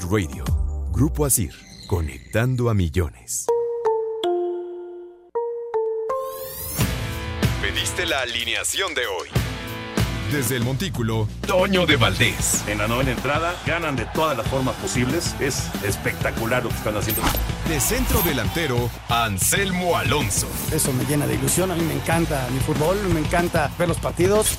Radio, Grupo Asir, conectando a millones. Pediste la alineación de hoy. Desde el Montículo, Toño de Valdés. En la novena entrada ganan de todas las formas posibles. Es espectacular lo que están haciendo. De centro delantero, Anselmo Alonso. Eso me llena de ilusión. A mí me encanta mi fútbol, me encanta ver los partidos.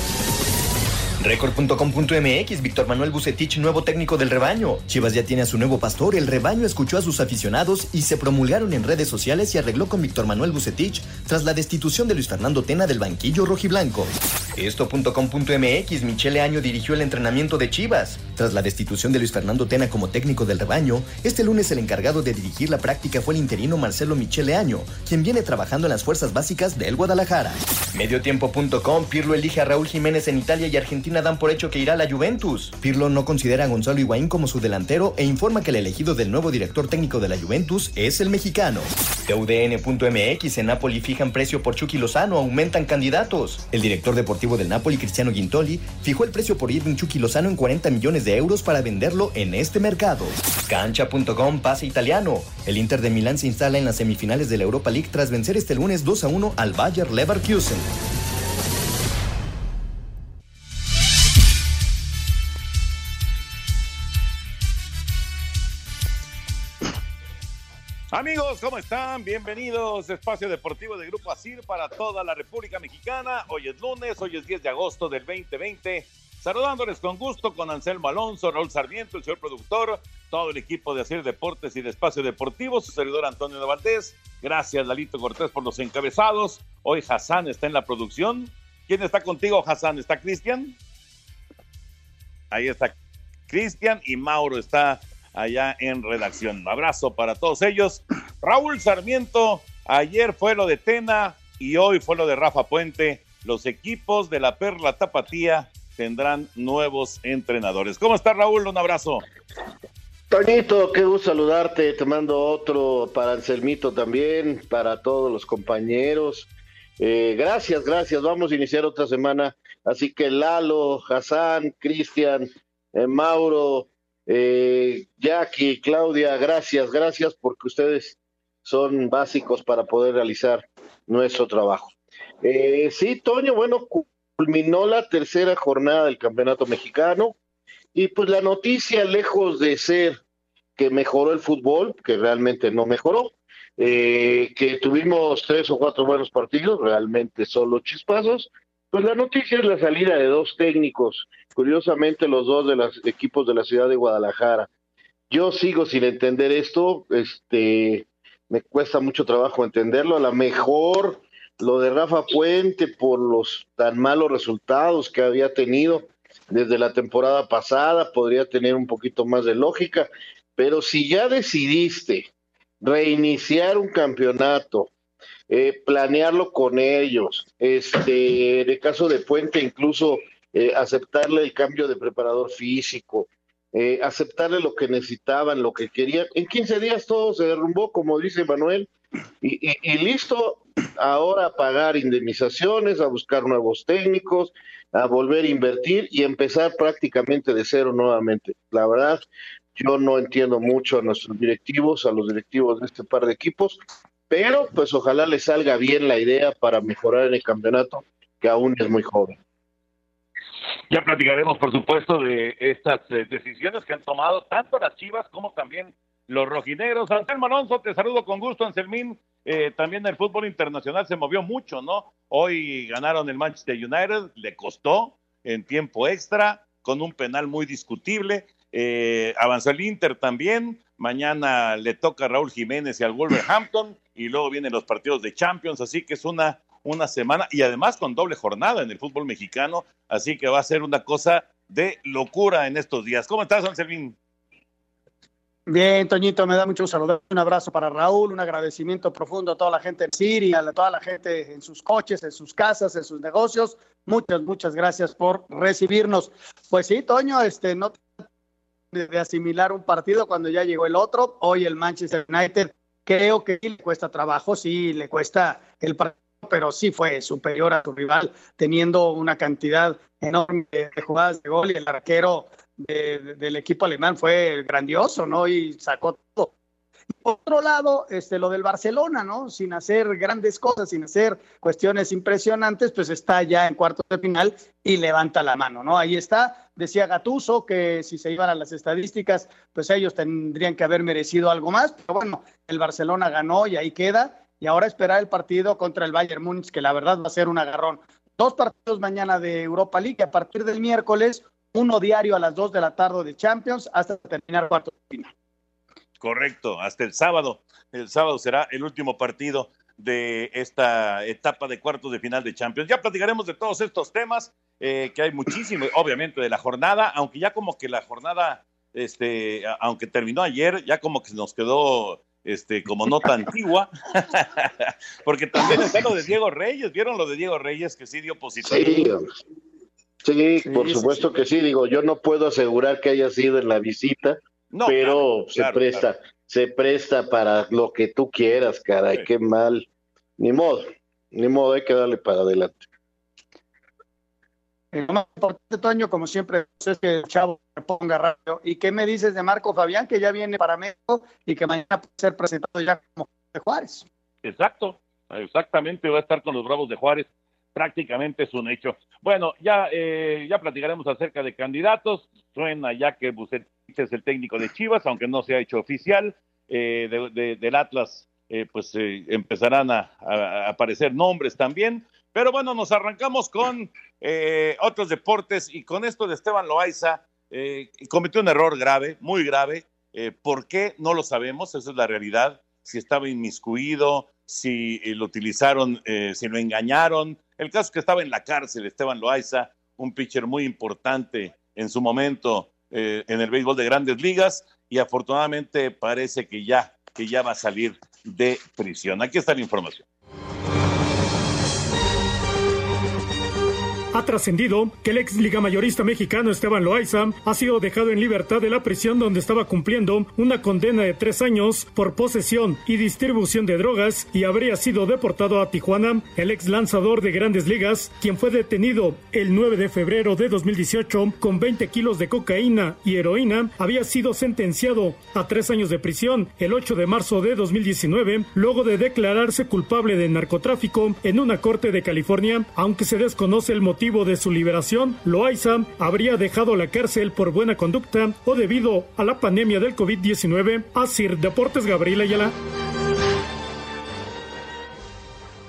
Record.com.mx, Víctor Manuel Bucetich, nuevo técnico del rebaño. Chivas ya tiene a su nuevo pastor, el rebaño escuchó a sus aficionados y se promulgaron en redes sociales y arregló con Víctor Manuel Bucetich tras la destitución de Luis Fernando Tena del banquillo rojiblanco. Esto.com.mx, Michele Año dirigió el entrenamiento de Chivas. Tras la destitución de Luis Fernando Tena como técnico del rebaño, este lunes el encargado de dirigir la práctica fue el interino Marcelo Michele Año, quien viene trabajando en las fuerzas básicas del Guadalajara. Mediotiempo.com, Pirlo elige a Raúl Jiménez en Italia y Argentina dan por hecho que irá a la Juventus. Pirlo no considera a Gonzalo Higuaín como su delantero e informa que el elegido del nuevo director técnico de la Juventus es el mexicano. TUDN.mx en Napoli fijan precio por Chucky Lozano, aumentan candidatos. El director deportivo del Napoli, Cristiano Gintoli, fijó el precio por Irving Chucky Lozano en 40 millones de euros para venderlo en este mercado. Cancha.com pase italiano. El Inter de Milán se instala en las semifinales de la Europa League tras vencer este lunes 2 a 1 al Bayer Leverkusen. Amigos, ¿cómo están? Bienvenidos a Espacio Deportivo de Grupo ASIR para toda la República Mexicana. Hoy es lunes, hoy es 10 de agosto del 2020. Saludándoles con gusto con Anselmo Alonso, Raúl Sarmiento, el señor productor, todo el equipo de ASIR Deportes y de Espacio Deportivo, su servidor Antonio de Valdés. Gracias, Lalito Cortés, por los encabezados. Hoy Hassan está en la producción. ¿Quién está contigo, Hassan? ¿Está Cristian? Ahí está Cristian y Mauro está allá en redacción. Un abrazo para todos ellos. Raúl Sarmiento, ayer fue lo de Tena y hoy fue lo de Rafa Puente. Los equipos de la Perla Tapatía tendrán nuevos entrenadores. ¿Cómo está Raúl? Un abrazo. Toñito, qué gusto saludarte. Te mando otro para Anselmito también, para todos los compañeros. Eh, gracias, gracias. Vamos a iniciar otra semana. Así que Lalo, Hassan, Cristian, eh, Mauro, eh, Jackie, Claudia, gracias, gracias porque ustedes son básicos para poder realizar nuestro trabajo. Eh, sí, Toño, bueno, culminó la tercera jornada del Campeonato Mexicano y pues la noticia, lejos de ser que mejoró el fútbol, que realmente no mejoró, eh, que tuvimos tres o cuatro buenos partidos, realmente solo chispazos, pues la noticia es la salida de dos técnicos, curiosamente los dos de los equipos de la ciudad de Guadalajara. Yo sigo sin entender esto, este, me cuesta mucho trabajo entenderlo. A lo mejor lo de Rafa Puente por los tan malos resultados que había tenido desde la temporada pasada podría tener un poquito más de lógica, pero si ya decidiste reiniciar un campeonato, eh, planearlo con ellos, este, en el caso de Puente incluso eh, aceptarle el cambio de preparador físico, eh, aceptarle lo que necesitaban, lo que querían. En 15 días todo se derrumbó, como dice Manuel, y, y, listo, ahora a pagar indemnizaciones, a buscar nuevos técnicos, a volver a invertir y empezar prácticamente de cero nuevamente. La verdad, yo no entiendo mucho a nuestros directivos, a los directivos de este par de equipos, pero pues ojalá les salga bien la idea para mejorar en el campeonato, que aún es muy joven. Ya platicaremos, por supuesto, de estas eh, decisiones que han tomado tanto las Chivas como también los rojinegros. Anselmo Alonso, te saludo con gusto, Anselmín. eh, también el fútbol internacional se movió mucho, ¿no? Hoy ganaron el Manchester United, le costó en tiempo extra, con un penal muy discutible. Eh, avanzó el Inter también. Mañana le toca a Raúl Jiménez y al Wolverhampton. Y luego vienen los partidos de Champions. Así que es una, una semana. Y además con doble jornada en el fútbol mexicano. Así que va a ser una cosa de locura en estos días. ¿Cómo estás, Anselmín? Bien, Toñito, me da mucho saludo. Un abrazo para Raúl, un agradecimiento profundo a toda la gente en Siria, a toda la gente en sus coches, en sus casas, en sus negocios. Muchas, muchas gracias por recibirnos. Pues sí, Toño, este, no de asimilar un partido cuando ya llegó el otro. Hoy el Manchester United creo que le cuesta trabajo, sí, le cuesta el partido, pero sí fue superior a su rival, teniendo una cantidad enorme de jugadas de gol y el arquero del equipo alemán fue grandioso, ¿no? Y sacó. Por otro lado, este, lo del Barcelona, ¿no? Sin hacer grandes cosas, sin hacer cuestiones impresionantes, pues está ya en cuartos de final y levanta la mano, ¿no? Ahí está. Decía Gatuso que si se iban a las estadísticas, pues ellos tendrían que haber merecido algo más, pero bueno, el Barcelona ganó y ahí queda. Y ahora esperar el partido contra el Bayern Múnich, que la verdad va a ser un agarrón. Dos partidos mañana de Europa League, a partir del miércoles, uno diario a las 2 de la tarde de Champions hasta terminar cuarto de final. Correcto, hasta el sábado. El sábado será el último partido de esta etapa de cuartos de final de Champions. Ya platicaremos de todos estos temas, eh, que hay muchísimo, obviamente, de la jornada, aunque ya como que la jornada, este, aunque terminó ayer, ya como que nos quedó este, como nota antigua, porque también está lo de Diego Reyes, ¿vieron lo de Diego Reyes que sí dio positivo? Sí, por supuesto que sí. Digo, yo no puedo asegurar que haya sido en la visita, pero se presta, se presta para lo que tú quieras, caray, qué mal. Ni modo, ni modo, hay que darle para adelante. El más importante, Toño, como siempre, es que el chavo ponga radio. ¿Y qué me dices de Marco Fabián, que ya viene para México y que mañana puede ser presentado ya como de Juárez? Exacto, exactamente, va a estar con los Bravos de Juárez prácticamente es un hecho. Bueno, ya, eh, ya platicaremos acerca de candidatos. Suena ya que Bucetich es el técnico de Chivas, aunque no se ha hecho oficial. Eh, del Atlas, eh, pues empezarán a, aparecer nombres también. Pero bueno, nos arrancamos con otros deportes y con esto de Esteban Loaiza. cometió un error grave, muy grave. ¿Por qué? No lo sabemos, esa es la realidad. Si estaba inmiscuido, si lo utilizaron, si lo engañaron, el caso es que estaba en la cárcel Esteban Loaiza, un pitcher muy importante en su momento eh, en el béisbol de grandes ligas y afortunadamente parece que ya, que ya va a salir de prisión. Aquí está la información. Ha trascendido que el ex liga mayorista mexicano Esteban Loaiza ha sido dejado en libertad de la prisión donde estaba cumpliendo una condena de tres años por posesión y distribución de drogas y habría sido deportado a Tijuana. El ex lanzador de grandes ligas, quien fue detenido el 9 de febrero de 2018 con 20 kilos de cocaína y heroína, había sido sentenciado a tres años de prisión el 8 de marzo de 2019 luego de declararse culpable de narcotráfico en una corte de California, aunque se desconoce el motivo de su liberación, Loaiza habría dejado la cárcel por buena conducta o debido a la pandemia del COVID-19. Asir Deportes Gabriel Ayala.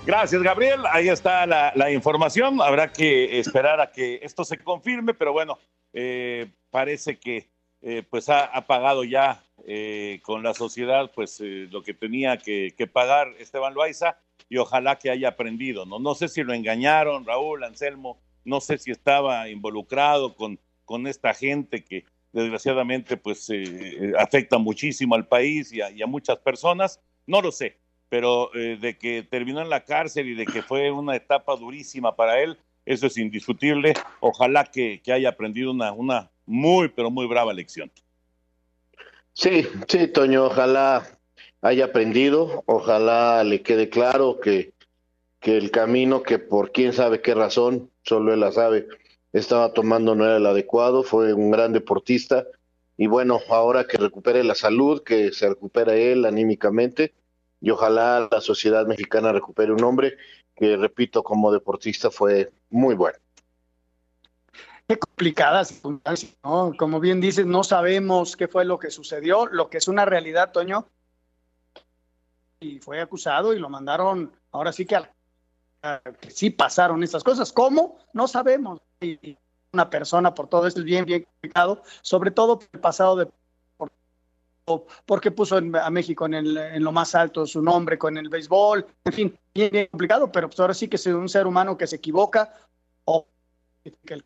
Gracias, Gabriel. Ahí está la, información. Habrá que esperar a que esto se confirme, pero bueno, eh, parece que eh, pues ha, pagado ya eh, con la sociedad pues lo que tenía que, pagar Esteban Loaiza y ojalá que haya aprendido, ¿no? No sé si lo engañaron, Raúl, Anselmo, no sé si estaba involucrado con, con esta gente que desgraciadamente pues eh, afecta muchísimo al país y a, muchas personas, no lo sé, pero eh, de que terminó en la cárcel y de que fue una etapa durísima para él, eso es indiscutible. Ojalá que, que haya aprendido una, una muy, pero muy brava lección. Sí, sí, Toño, ojalá haya aprendido, ojalá le quede claro que, que el camino que por quién sabe qué razón, solo él la sabe, estaba tomando no era el adecuado, fue un gran deportista y bueno, ahora que recupere la salud, que se recupere él anímicamente y ojalá la sociedad mexicana recupere un hombre que, repito, como deportista fue muy bueno. Qué complicadas ¿no? Como bien dices, no sabemos qué fue lo que sucedió. Lo que es una realidad, Toño, y fue acusado y lo mandaron, ahora sí que, sí pasaron estas cosas. ¿Cómo? No sabemos. Y una persona por todo esto es bien, bien complicado, sobre todo el pasado de porque puso a México en, el, en, lo más alto su nombre con el béisbol, en fin, bien, complicado, pero pues ahora sí que es un ser humano que se equivoca o el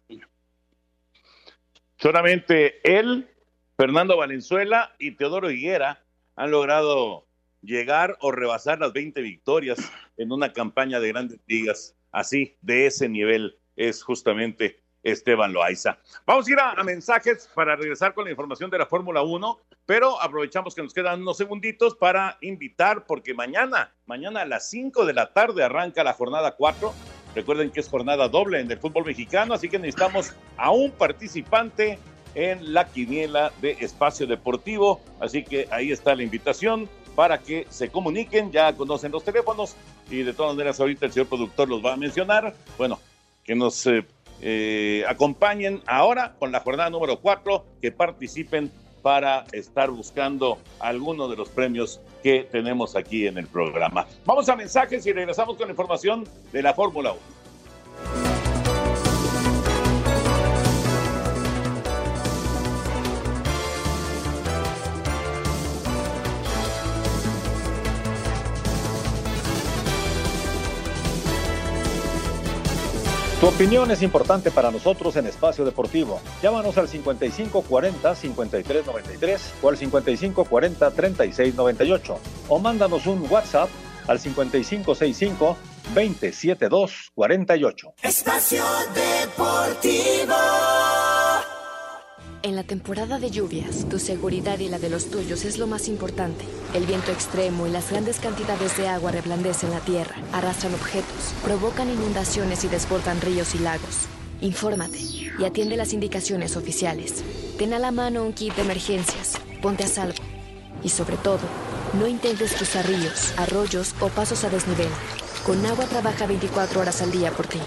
Solamente él, Fernando Valenzuela y Teodoro Higuera han logrado llegar o rebasar las 20 victorias en una campaña de grandes ligas. Así, de ese nivel es justamente Esteban Loaiza. Vamos a ir a, mensajes para regresar con la información de la Fórmula 1, pero aprovechamos que nos quedan unos segunditos para invitar, porque mañana, mañana a las 5 de la tarde arranca la jornada 4. Recuerden que es jornada doble en el fútbol mexicano, así que necesitamos a un participante en la quiniela de espacio deportivo. Así que ahí está la invitación para que se comuniquen. Ya conocen los teléfonos y de todas maneras ahorita el señor productor los va a mencionar. Bueno, que nos eh, eh, acompañen ahora con la jornada número 4, que participen para estar buscando alguno de los premios que tenemos aquí en el programa. Vamos a mensajes y regresamos con la información de la Fórmula 1. Tu opinión es importante para nosotros en Espacio Deportivo. Llámanos al 5540-5393 o al 5540-3698 o mándanos un WhatsApp al 5565-27248. Espacio Deportivo. En la temporada de lluvias, tu seguridad y la de los tuyos es lo más importante. El viento extremo y las grandes cantidades de agua reblandecen la tierra, arrastran objetos, provocan inundaciones y desbordan ríos y lagos. Infórmate y atiende las indicaciones oficiales. Ten a la mano un kit de emergencias, ponte a salvo. Y sobre todo, no intentes cruzar ríos, arroyos o pasos a desnivel. Con agua trabaja 24 horas al día por ti.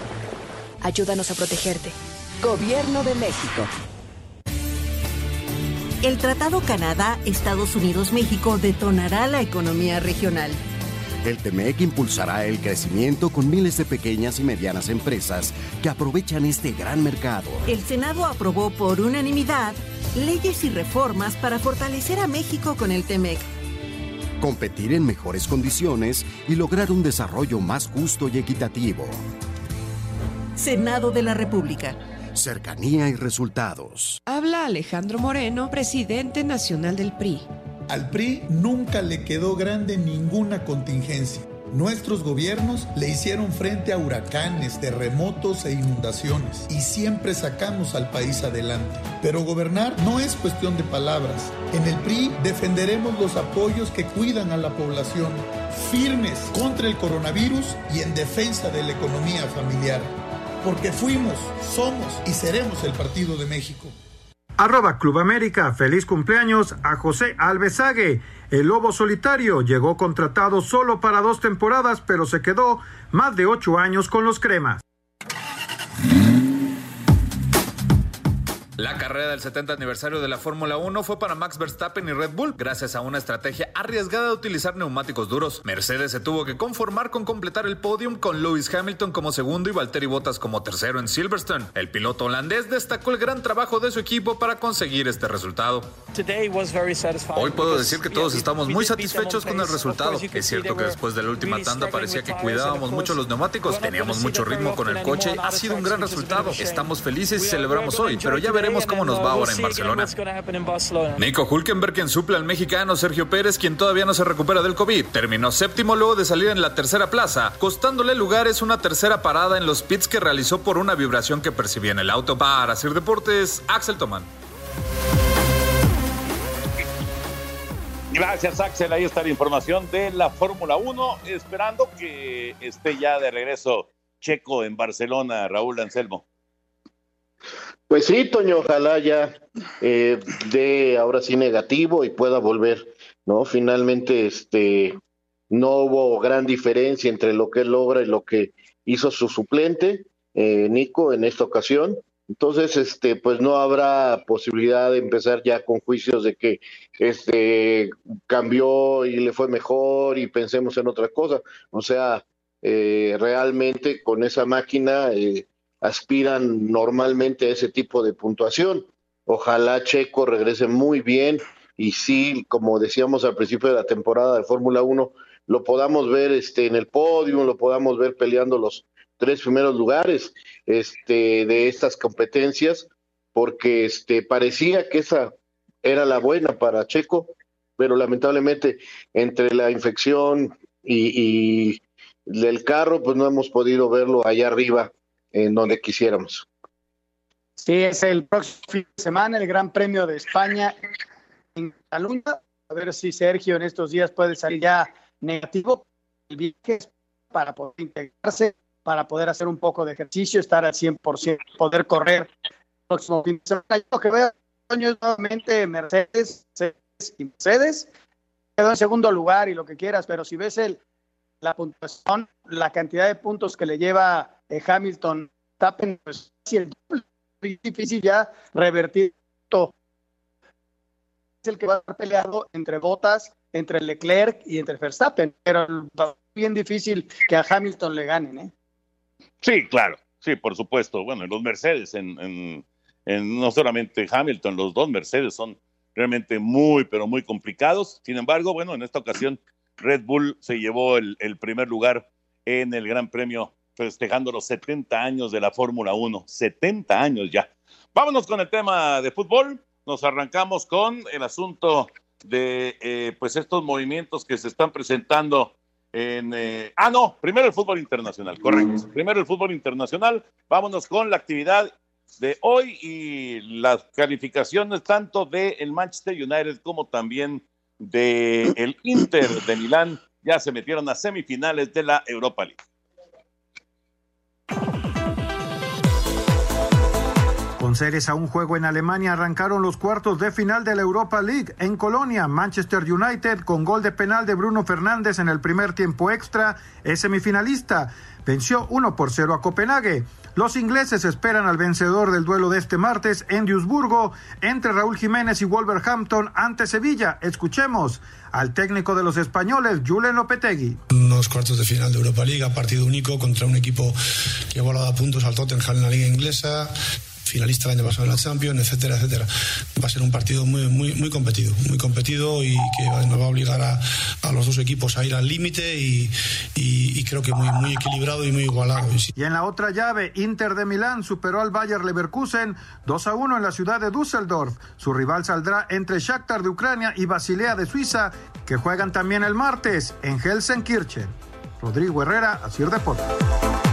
Ayúdanos a protegerte. Gobierno de México. El Tratado Canadá-Estados Unidos-México detonará la economía regional. El TEMEC impulsará el crecimiento con miles de pequeñas y medianas empresas que aprovechan este gran mercado. El Senado aprobó por unanimidad leyes y reformas para fortalecer a México con el TEMEC. Competir en mejores condiciones y lograr un desarrollo más justo y equitativo. Senado de la República cercanía y resultados. Habla Alejandro Moreno, presidente nacional del PRI. Al PRI nunca le quedó grande ninguna contingencia. Nuestros gobiernos le hicieron frente a huracanes, terremotos e inundaciones y siempre sacamos al país adelante. Pero gobernar no es cuestión de palabras. En el PRI defenderemos los apoyos que cuidan a la población, firmes contra el coronavirus y en defensa de la economía familiar porque fuimos, somos y seremos el Partido de México. Arroba Club América, feliz cumpleaños a José Alvesague. El lobo solitario llegó contratado solo para dos temporadas, pero se quedó más de ocho años con los cremas. Carrera del 70 aniversario de la Fórmula 1 fue para Max Verstappen y Red Bull gracias a una estrategia arriesgada de utilizar neumáticos duros. Mercedes se tuvo que conformar con completar el podium con Lewis Hamilton como segundo y Valtteri Bottas como tercero en Silverstone. El piloto holandés destacó el gran trabajo de su equipo para conseguir este resultado. Hoy puedo decir que todos estamos muy satisfechos con el resultado. Es cierto que después de la última tanda parecía que cuidábamos mucho los neumáticos, teníamos mucho ritmo con el coche, ha sido un gran resultado. Estamos felices y celebramos hoy, pero ya veremos cómo nos va ahora en Barcelona. Nico Hulkenberg, quien suple al mexicano Sergio Pérez, quien todavía no se recupera del COVID, terminó séptimo luego de salir en la tercera plaza, costándole lugares una tercera parada en los pits que realizó por una vibración que percibía en el auto. Para Sir Deportes, Axel Tomán. Gracias, Axel. Ahí está la información de la Fórmula 1. Esperando que esté ya de regreso Checo en Barcelona, Raúl Anselmo. Pues sí, Toño, ojalá ya eh, de ahora sí negativo y pueda volver, ¿no? Finalmente, este, no hubo gran diferencia entre lo que logra y lo que hizo su suplente, eh, Nico, en esta ocasión. Entonces, este, pues no habrá posibilidad de empezar ya con juicios de que este cambió y le fue mejor y pensemos en otra cosa. O sea, eh, realmente con esa máquina eh, aspiran normalmente a ese tipo de puntuación. Ojalá Checo regrese muy bien y sí, como decíamos al principio de la temporada de Fórmula 1, lo podamos ver este, en el podio, lo podamos ver peleando los tres primeros lugares este, de estas competencias, porque este, parecía que esa era la buena para Checo, pero lamentablemente entre la infección y, y del carro, pues no hemos podido verlo allá arriba en donde quisiéramos. Sí, es el próximo fin de semana, el Gran Premio de España en Cataluña. A ver si Sergio en estos días puede salir ya negativo. El viaje para poder integrarse para poder hacer un poco de ejercicio, estar al 100%, poder correr el próximo fin de semana. Lo que veo es nuevamente Mercedes, y Mercedes quedó en segundo lugar y lo que quieras, pero si ves el, la puntuación, la cantidad de puntos que le lleva eh, Hamilton, Tappen, pues es difícil ya revertir todo. Es el que va a estar peleado entre Botas, entre Leclerc y entre Verstappen, pero es bien difícil que a Hamilton le ganen, ¿eh? Sí, claro, sí, por supuesto. Bueno, los Mercedes, en, no solamente Hamilton, los dos Mercedes son realmente muy, pero muy complicados. Sin embargo, bueno, en esta ocasión Red Bull se llevó el, primer lugar en el Gran Premio, festejando los 70 años de la Fórmula 1. 70 años ya. Vámonos con el tema de fútbol. Nos arrancamos con el asunto de eh, pues estos movimientos que se están presentando en, eh, ah, no, primero el fútbol internacional, correcto. Primero el fútbol internacional. Vámonos con la actividad de hoy y las calificaciones tanto del el Manchester United como también el Inter de Milán. Ya se metieron a semifinales de la Europa League. Con series a un juego en Alemania arrancaron los cuartos de final de la Europa League. En Colonia, Manchester United, con gol de penal de Bruno Fernández en el primer tiempo extra, es semifinalista. Venció 1 por 0 a Copenhague. Los ingleses esperan al vencedor del duelo de este martes en Duisburgo entre Raúl Jiménez y Wolverhampton ante Sevilla. Escuchemos al técnico de los españoles, Julen Lopetegui. Unos cuartos de final de Europa League, partido único contra un equipo que ha volado a puntos al Tottenham en la liga inglesa finalista el año pasado en la Champions, etcétera, etcétera. Va a ser un partido muy, muy, muy competido, muy competido y que nos va a obligar a, los dos equipos a ir al límite y, y, creo que muy, muy equilibrado y muy igualado. Y en la otra llave, Inter de Milán superó al Bayer Leverkusen 2 a 1 en la ciudad de Düsseldorf. Su rival saldrá entre Shakhtar de Ucrania y Basilea de Suiza, que juegan también el martes en Helsenkirchen. Rodrigo Herrera, Asir Deportes.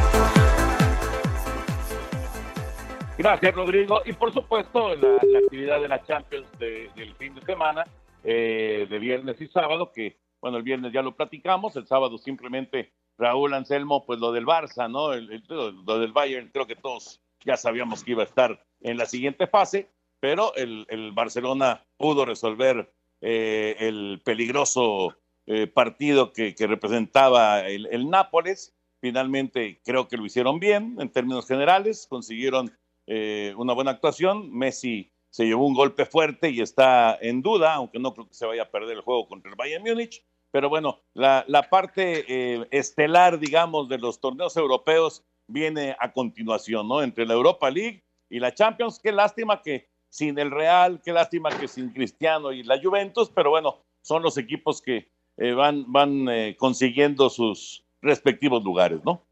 Gracias, Rodrigo. Y por supuesto, la, actividad de la Champions del fin de semana, eh, de viernes y sábado, que, bueno, el viernes ya lo platicamos, el sábado simplemente Raúl Anselmo, pues lo del Barça, ¿no? lo del Bayern, creo que todos ya sabíamos que iba a estar en la siguiente fase, pero el, Barcelona pudo resolver eh, el peligroso eh, partido que, representaba el, el Nápoles. Finalmente creo que lo hicieron bien en términos generales, consiguieron eh, una buena actuación. Messi se llevó un golpe fuerte y está en duda, aunque no creo que se vaya a perder el juego contra el Bayern Múnich. Pero bueno, la, parte eh, estelar, digamos, de los torneos europeos viene a continuación, ¿no? Entre la Europa League y la Champions. Qué lástima que sin el Real, qué lástima que sin Cristiano y la Juventus, pero bueno, son los equipos que eh, van, van consiguiendo sus respectivos lugares, ¿no?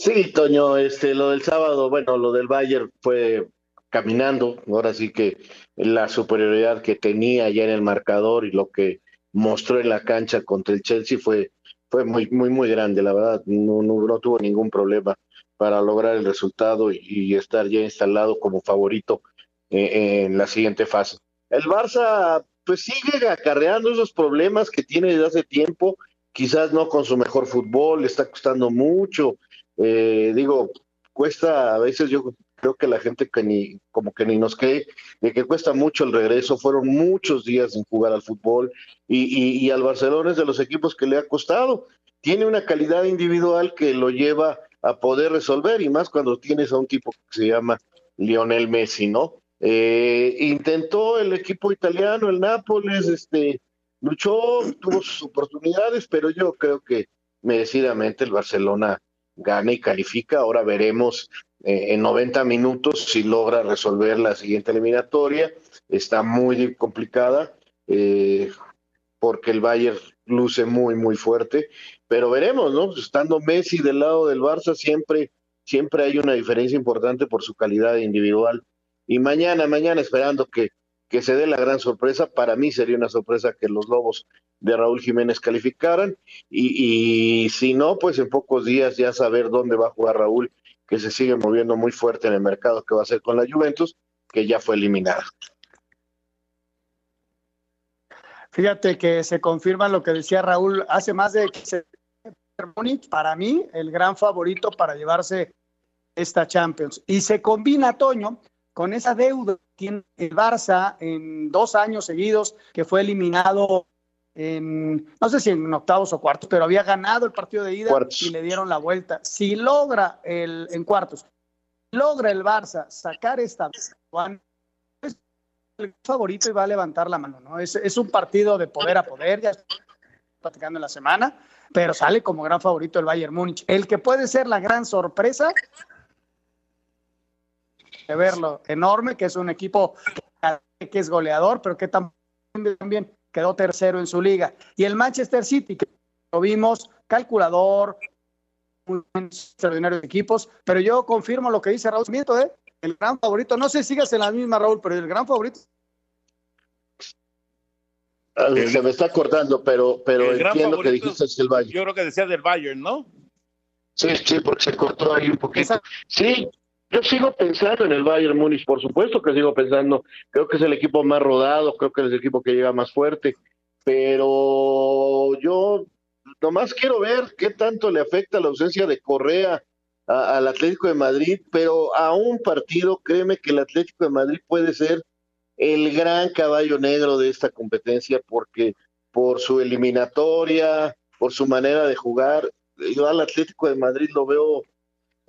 Sí, Toño, este, lo del sábado, bueno, lo del Bayern fue caminando, ahora sí que la superioridad que tenía ya en el marcador y lo que mostró en la cancha contra el Chelsea fue, fue muy, muy, muy grande, la verdad, no, no, tuvo ningún problema para lograr el resultado y, estar ya instalado como favorito eh, en la siguiente fase. El Barça, pues sigue acarreando esos problemas que tiene desde hace tiempo, quizás no con su mejor fútbol, le está costando mucho eh, digo, cuesta, a veces yo creo que la gente que ni, como que ni nos cree, de que cuesta mucho el regreso, fueron muchos días sin jugar al fútbol y, y, al Barcelona es de los equipos que le ha costado. Tiene una calidad individual que lo lleva a poder resolver y más cuando tienes a un tipo que se llama Lionel Messi, ¿no? Eh, intentó el equipo italiano, el Nápoles, este, luchó, tuvo sus oportunidades, pero yo creo que merecidamente el Barcelona gana y califica. Ahora veremos eh, en 90 minutos si logra resolver la siguiente eliminatoria. Está muy complicada eh, porque el Bayern luce muy, muy fuerte, pero veremos, ¿no? Estando Messi del lado del Barça, siempre, siempre hay una diferencia importante por su calidad individual. Y mañana, mañana esperando que, que se dé la gran sorpresa, para mí sería una sorpresa que los Lobos de Raúl Jiménez calificaran y, y si no, pues en pocos días ya saber dónde va a jugar Raúl, que se sigue moviendo muy fuerte en el mercado que va a ser con la Juventus, que ya fue eliminada. Fíjate que se confirma lo que decía Raúl hace más de que para mí el gran favorito para llevarse esta Champions. Y se combina, Toño, con esa deuda tiene el Barça en dos años seguidos, que fue eliminado en, no sé si en octavos o cuartos, pero había ganado el partido de ida y le dieron la vuelta. Si logra el, en cuartos, logra el Barça sacar esta es el favorito y va a levantar la mano, ¿no? Es, es un partido de poder a poder, ya platicando en la semana, pero sale como gran favorito el Bayern Múnich. El que puede ser la gran sorpresa de verlo enorme, que es un equipo que es goleador, pero que también quedó tercero en su liga. Y el Manchester City, que lo vimos, calculador, muy extraordinarios equipos, pero yo confirmo lo que dice Raúl Miento, ¿eh? el gran favorito, no sé si sigas en la misma Raúl, pero el gran favorito. Ah, se me está cortando, pero, pero entiendo que dijiste es el Bayern. Yo creo que decía del Bayern, ¿no? Sí, sí, porque se cortó ahí un poquito. Sí, yo sigo pensando en el Bayern Múnich, por supuesto que sigo pensando, creo que es el equipo más rodado, creo que es el equipo que llega más fuerte, pero yo nomás quiero ver qué tanto le afecta la ausencia de Correa al Atlético de Madrid, pero a un partido, créeme que el Atlético de Madrid puede ser el gran caballo negro de esta competencia porque por su eliminatoria, por su manera de jugar, yo al Atlético de Madrid lo veo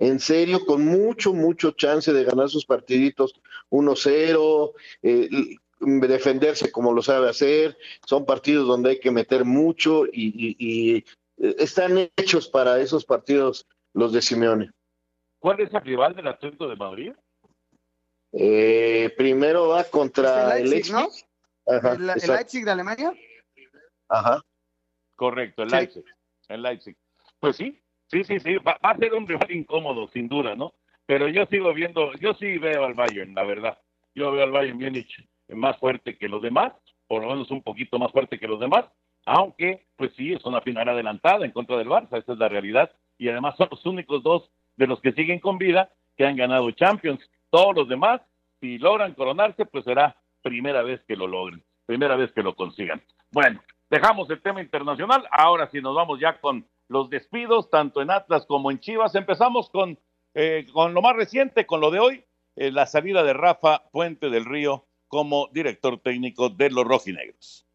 en serio, con mucho, mucho chance de ganar sus partiditos 1-0, eh, defenderse como lo sabe hacer. Son partidos donde hay que meter mucho y, eh, están hechos para esos partidos los de Simeone. ¿Cuál es el rival del Atlético de Madrid? Eh, primero va contra el Leipzig, ¿no? ¿El, Leipzig de Alemania? Ajá. Correcto, el Leipzig. El Leipzig. Pues sí, Sí, sí, sí, va, a ser un rival incómodo, sin duda, ¿no? Pero yo sigo viendo, yo sí veo al Bayern, la verdad. Yo veo al Bayern Múnich más fuerte que los demás, por lo menos un poquito más fuerte que los demás, aunque, pues sí, es una final adelantada en contra del Barça, esa es la realidad. Y además son los únicos dos de los que siguen con vida que han ganado Champions. Todos los demás, si logran coronarse, pues será primera vez que lo logren, primera vez que lo consigan. Bueno, dejamos el tema internacional, ahora sí nos vamos ya con los despidos, tanto en Atlas como en Chivas. Empezamos con, eh, con lo más reciente, con lo de hoy, eh, la salida de Rafa Puente del Río como director técnico de los rojinegros.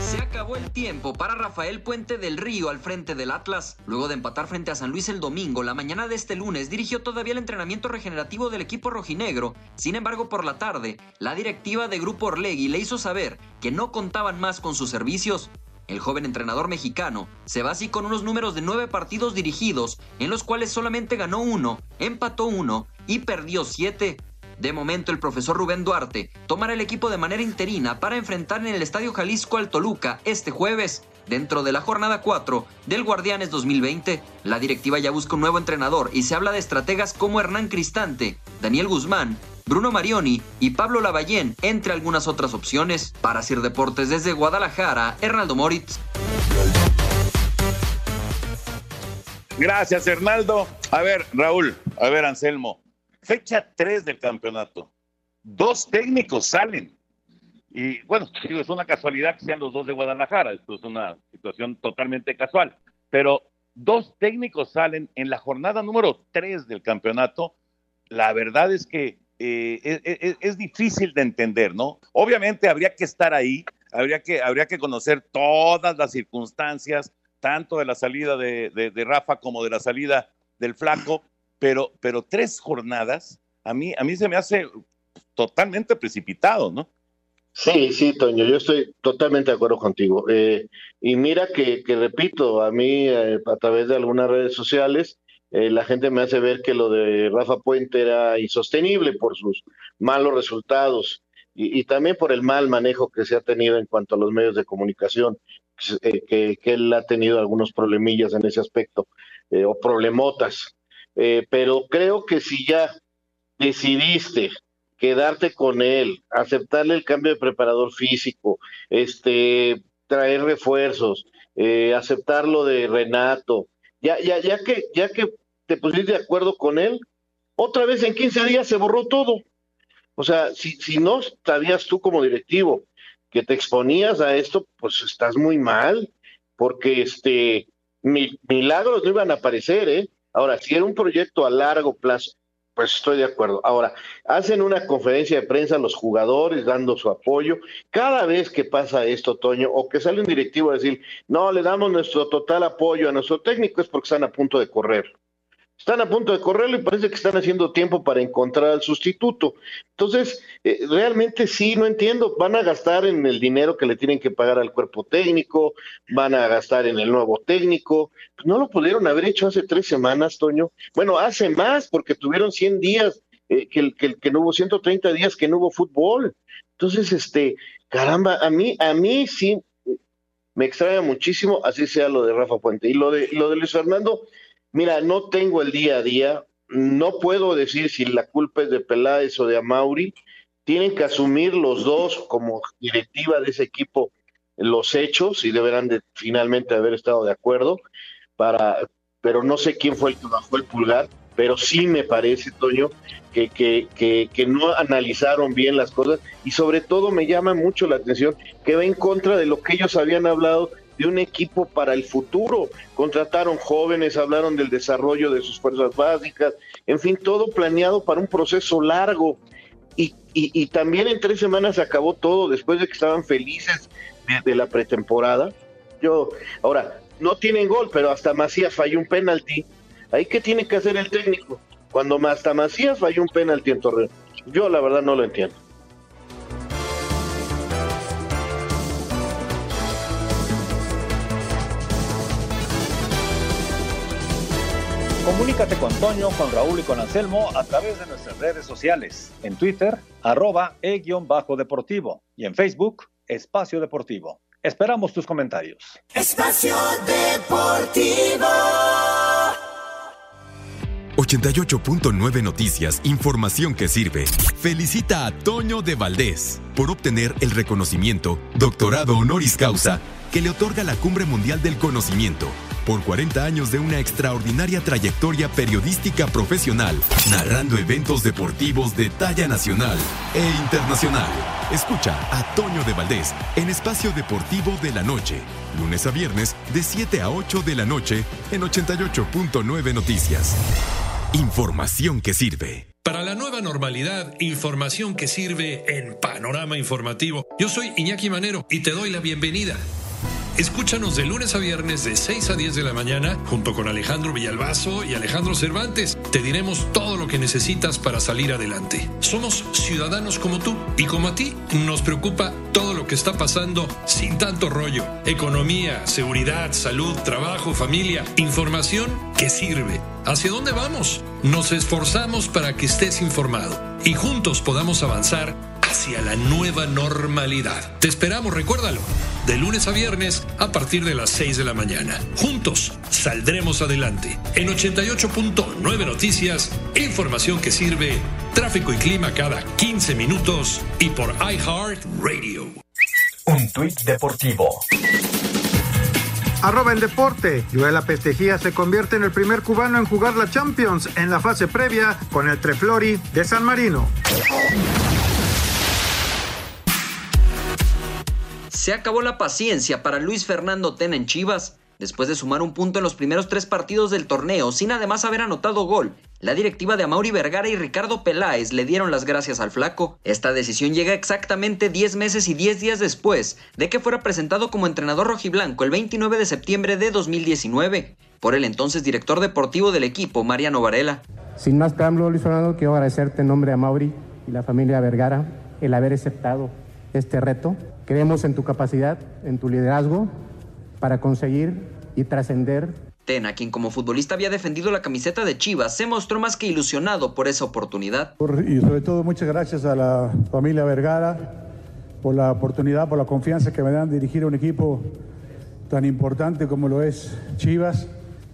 Se acabó el tiempo para Rafael Puente del Río al frente del Atlas. Luego de empatar frente a San Luis el domingo, la mañana de este lunes dirigió todavía el entrenamiento regenerativo del equipo rojinegro. Sin embargo, por la tarde, la directiva de Grupo Orlegui le hizo saber que no contaban más con sus servicios. El joven entrenador mexicano se va así con unos números de nueve partidos dirigidos, en los cuales solamente ganó uno, empató uno y perdió siete. De momento, el profesor Rubén Duarte tomará el equipo de manera interina para enfrentar en el Estadio Jalisco al Toluca este jueves. Dentro de la jornada 4 del Guardianes 2020, la directiva ya busca un nuevo entrenador y se habla de estrategas como Hernán Cristante, Daniel Guzmán, Bruno Marioni y Pablo Lavallén, entre algunas otras opciones. Para Sir Deportes desde Guadalajara, Hernaldo Moritz. Gracias, Hernaldo. A ver, Raúl, a ver, Anselmo fecha 3 del campeonato. Dos técnicos salen. Y bueno, es una casualidad que sean los dos de Guadalajara. Esto es una situación totalmente casual. Pero dos técnicos salen en la jornada número 3 del campeonato. La verdad es que eh, es, difícil de entender, ¿no? Obviamente habría que estar ahí, habría que, habría que conocer todas las circunstancias, tanto de la salida de Rafa como de la salida del flaco, pero, pero tres jornadas, a mí, a mí se me hace totalmente precipitado, ¿no? Sí, sí, Toño, yo estoy totalmente de acuerdo contigo. Eh, y mira que, que, repito, a mí eh, a través de algunas redes sociales, eh, la gente me hace ver que lo de Rafa Puente era insostenible por sus malos resultados y, también por el mal manejo que se ha tenido en cuanto a los medios de comunicación, que, que, él ha tenido algunos problemillas en ese aspecto, o problemotas. pero creo que si ya decidiste quedarte con él, aceptarle el cambio de preparador físico, este, traer refuerzos, eh, aceptar lo de Renato, ya, ya, ya que, ya que te pusiste de acuerdo con él, otra vez en 15 días se borró todo. O sea, si, si no sabías tú como directivo que te exponías a esto, pues estás muy mal, porque este milagros no iban a aparecer, ¿eh? Ahora, si era un proyecto a largo plazo, pues estoy de acuerdo. Ahora, hacen una conferencia de prensa los jugadores dando su apoyo. Cada vez que pasa esto, Toño, o que sale un directivo a decir, no, le damos nuestro total apoyo a nuestro técnico, es porque están a punto de correr están a punto de correrlo y parece que están haciendo tiempo para encontrar al sustituto. Entonces, eh, realmente sí, no entiendo, van a gastar en el dinero que le tienen que pagar al cuerpo técnico, van a gastar en el nuevo técnico. no lo pudieron haber hecho hace tres semanas, Toño. Bueno, hace más, porque tuvieron 100 días, eh, que, que, que no hubo 130 días que no hubo fútbol. Entonces, este, caramba, a mí, a mí sí me extraña muchísimo, así sea lo de Rafa Puente. Y lo de, lo de Luis Fernando, Mira, no tengo el día a día, no puedo decir si la culpa es de Peláez o de Amauri. Tienen que asumir los dos como directiva de ese equipo los hechos y deberán de finalmente haber estado de acuerdo para pero no sé quién fue el que bajó el pulgar, pero sí me parece, Toño, que, que, que, que, no analizaron bien las cosas y sobre todo me llama mucho la atención que va en contra de lo que ellos habían hablado de un equipo para el futuro. Contrataron jóvenes, hablaron del desarrollo de sus fuerzas básicas, en fin, todo planeado para un proceso largo. Y, y, también en tres semanas se acabó todo después de que estaban felices de, la pretemporada. Yo, ahora, no tienen gol, pero hasta Macías falló un penalti. ¿Ahí qué tiene que hacer el técnico? Cuando hasta Macías falló un penalti en Torreón. Yo la verdad no lo entiendo. Comunícate con Toño, con Raúl y con Anselmo a través de nuestras redes sociales. En Twitter, arroba e-deportivo. Y en Facebook, Espacio Deportivo. Esperamos tus comentarios. Espacio Deportivo. 88.9 Noticias, información que sirve. Felicita a Toño de Valdés por obtener el reconocimiento Doctorado Honoris Causa que le otorga la Cumbre Mundial del Conocimiento por 40 años de una extraordinaria trayectoria periodística profesional, narrando eventos deportivos de talla nacional e internacional. Escucha a Toño de Valdés en Espacio Deportivo de la Noche, lunes a viernes de 7 a 8 de la noche en 88.9 Noticias. Información que sirve. Para la nueva normalidad, información que sirve en Panorama Informativo. Yo soy Iñaki Manero y te doy la bienvenida. Escúchanos de lunes a viernes de 6 a 10 de la mañana junto con Alejandro Villalbazo y Alejandro Cervantes. Te diremos todo lo que necesitas para salir adelante. Somos ciudadanos como tú y como a ti nos preocupa todo lo que está pasando sin tanto rollo. Economía, seguridad, salud, trabajo, familia, información que sirve. ¿Hacia dónde vamos? Nos esforzamos para que estés informado y juntos podamos avanzar hacia la nueva normalidad. Te esperamos, recuérdalo, de lunes a viernes a partir de las 6 de la mañana. Juntos saldremos adelante. En 88.9 Noticias, información que sirve, tráfico y clima cada 15 minutos y por iHeart Radio. Un tuit deportivo. Arroba en deporte. Joel Pestejía se convierte en el primer cubano en jugar la Champions en la fase previa con el Treflori de San Marino. Se acabó la paciencia para Luis Fernando Tena en Chivas. Después de sumar un punto en los primeros tres partidos del torneo, sin además haber anotado gol, la directiva de Amaury Vergara y Ricardo Peláez le dieron las gracias al flaco. Esta decisión llega exactamente 10 meses y 10 días después de que fuera presentado como entrenador rojiblanco el 29 de septiembre de 2019 por el entonces director deportivo del equipo, Mariano Varela. Sin más preámbulo, Luis Fernando, quiero agradecerte en nombre de Mauri y la familia Vergara el haber aceptado este reto. Creemos en tu capacidad, en tu liderazgo para conseguir y trascender Tena, quien como futbolista había defendido la camiseta de Chivas, se mostró más que ilusionado por esa oportunidad. Y sobre todo muchas gracias a la familia Vergara por la oportunidad, por la confianza que me dan de dirigir un equipo tan importante como lo es Chivas.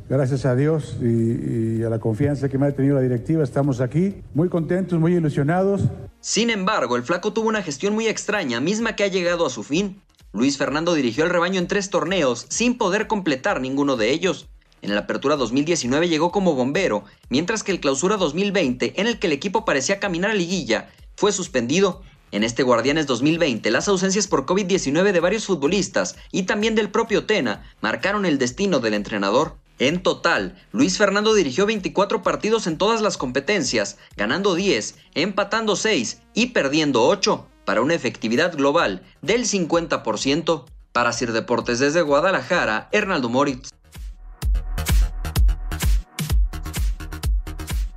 Gracias a Dios y, y, a la confianza que me ha tenido la directiva, estamos aquí muy contentos, muy ilusionados. Sin embargo, el flaco tuvo una gestión muy extraña, misma que ha llegado a su fin. Luis Fernando dirigió el rebaño en tres torneos sin poder completar ninguno de ellos. En la Apertura 2019 llegó como bombero, mientras que el Clausura 2020, en el que el equipo parecía caminar a liguilla, fue suspendido. En este Guardianes 2020, las ausencias por COVID-19 de varios futbolistas y también del propio Tena marcaron el destino del entrenador. En total, Luis Fernando dirigió 24 partidos en todas las competencias, ganando 10, empatando 6 y perdiendo 8, para una efectividad global del 50%. Para Sir Deportes desde Guadalajara, Hernaldo Moritz.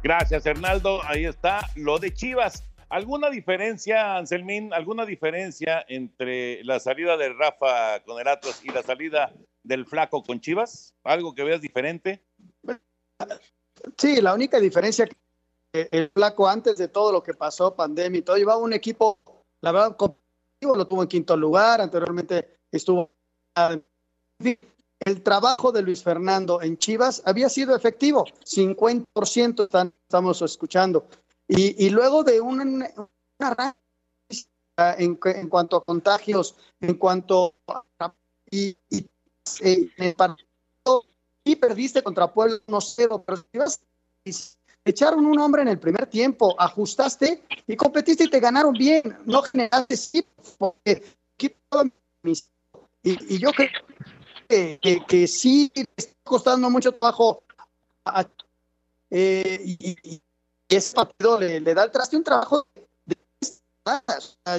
Gracias, Hernaldo. Ahí está lo de Chivas. ¿Alguna diferencia, Anselmín? ¿Alguna diferencia entre la salida de Rafa con el Atlas y la salida del Flaco con Chivas? ¿Algo que veas diferente? Sí, la única diferencia que el Flaco antes de todo lo que pasó, pandemia y todo, llevaba un equipo, la verdad, competitivo, lo tuvo en quinto lugar, anteriormente estuvo el trabajo de Luis Fernando en Chivas había sido efectivo, 50% estamos escuchando. Y, y luego de un, un en, en, cuanto a contagios, en cuanto a, y, y, eh, y perdiste contra Puebla 1-0, pero Chivas echaron un hombre en el primer tiempo, ajustaste y competiste y te ganaron bien, no generaste sí, porque y, y yo creo que, que, que sí está costando mucho trabajo a, eh, y, y, ese partido le, da el traste un trabajo de,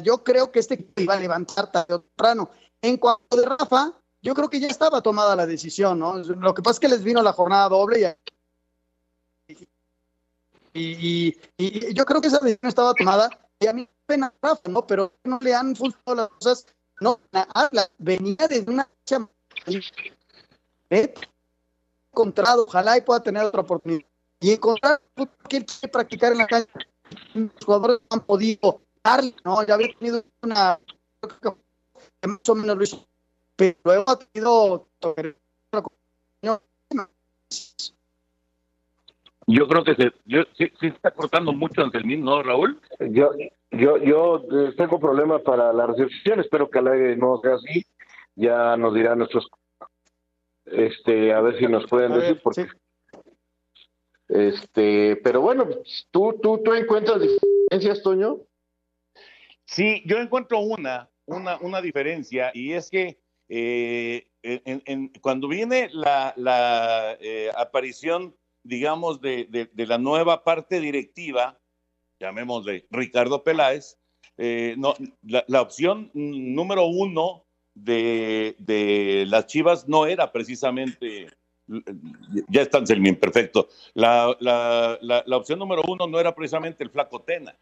yo creo que este iba a levantar tarde o temprano. En cuanto de Rafa, yo creo que ya estaba tomada la decisión, ¿no? Lo que pasa es que les vino la jornada doble y, y, yo creo que esa decisión estaba tomada y a mí pena Rafa, ¿no? Pero no le han funcionado las cosas, no, habla, venía de una encontrado, ojalá y pueda tener otra oportunidad. Y encontrar que quiere practicar en la calle. Los jugadores no han podido darle, ¿no? Ya había tenido una más o menos lo pero luego ha tenido yo creo que se, yo, sí, sí está cortando mucho Anselmín, ¿no, Raúl? Yo, yo, yo tengo problemas para la recepción, espero que al aire no sea así ya nos dirán nuestros este a ver si nos pueden decir porque este pero bueno tú tú tú encuentras diferencias Toño sí yo encuentro una una una diferencia y es que eh, en, en, cuando viene la, la eh, aparición digamos de, de, de, la nueva parte directiva llamémosle Ricardo Peláez eh, no, la, la opción número uno de, de las Chivas no era precisamente ya están bien perfecto. La, la, la, la, opción número uno no era precisamente el flaco Tena.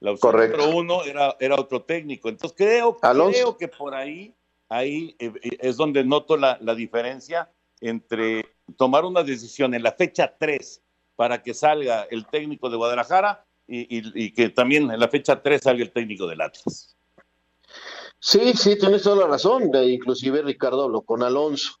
La opción Correcto. número uno era, era otro técnico. Entonces creo, creo que por ahí, ahí eh, es donde noto la, diferencia entre tomar una decisión en la fecha 3 para que salga el técnico de Guadalajara y, que también en la fecha 3 salga el técnico del Atlas. Sí, sí, tienes toda la razón. De, inclusive Ricardo habló con Alonso.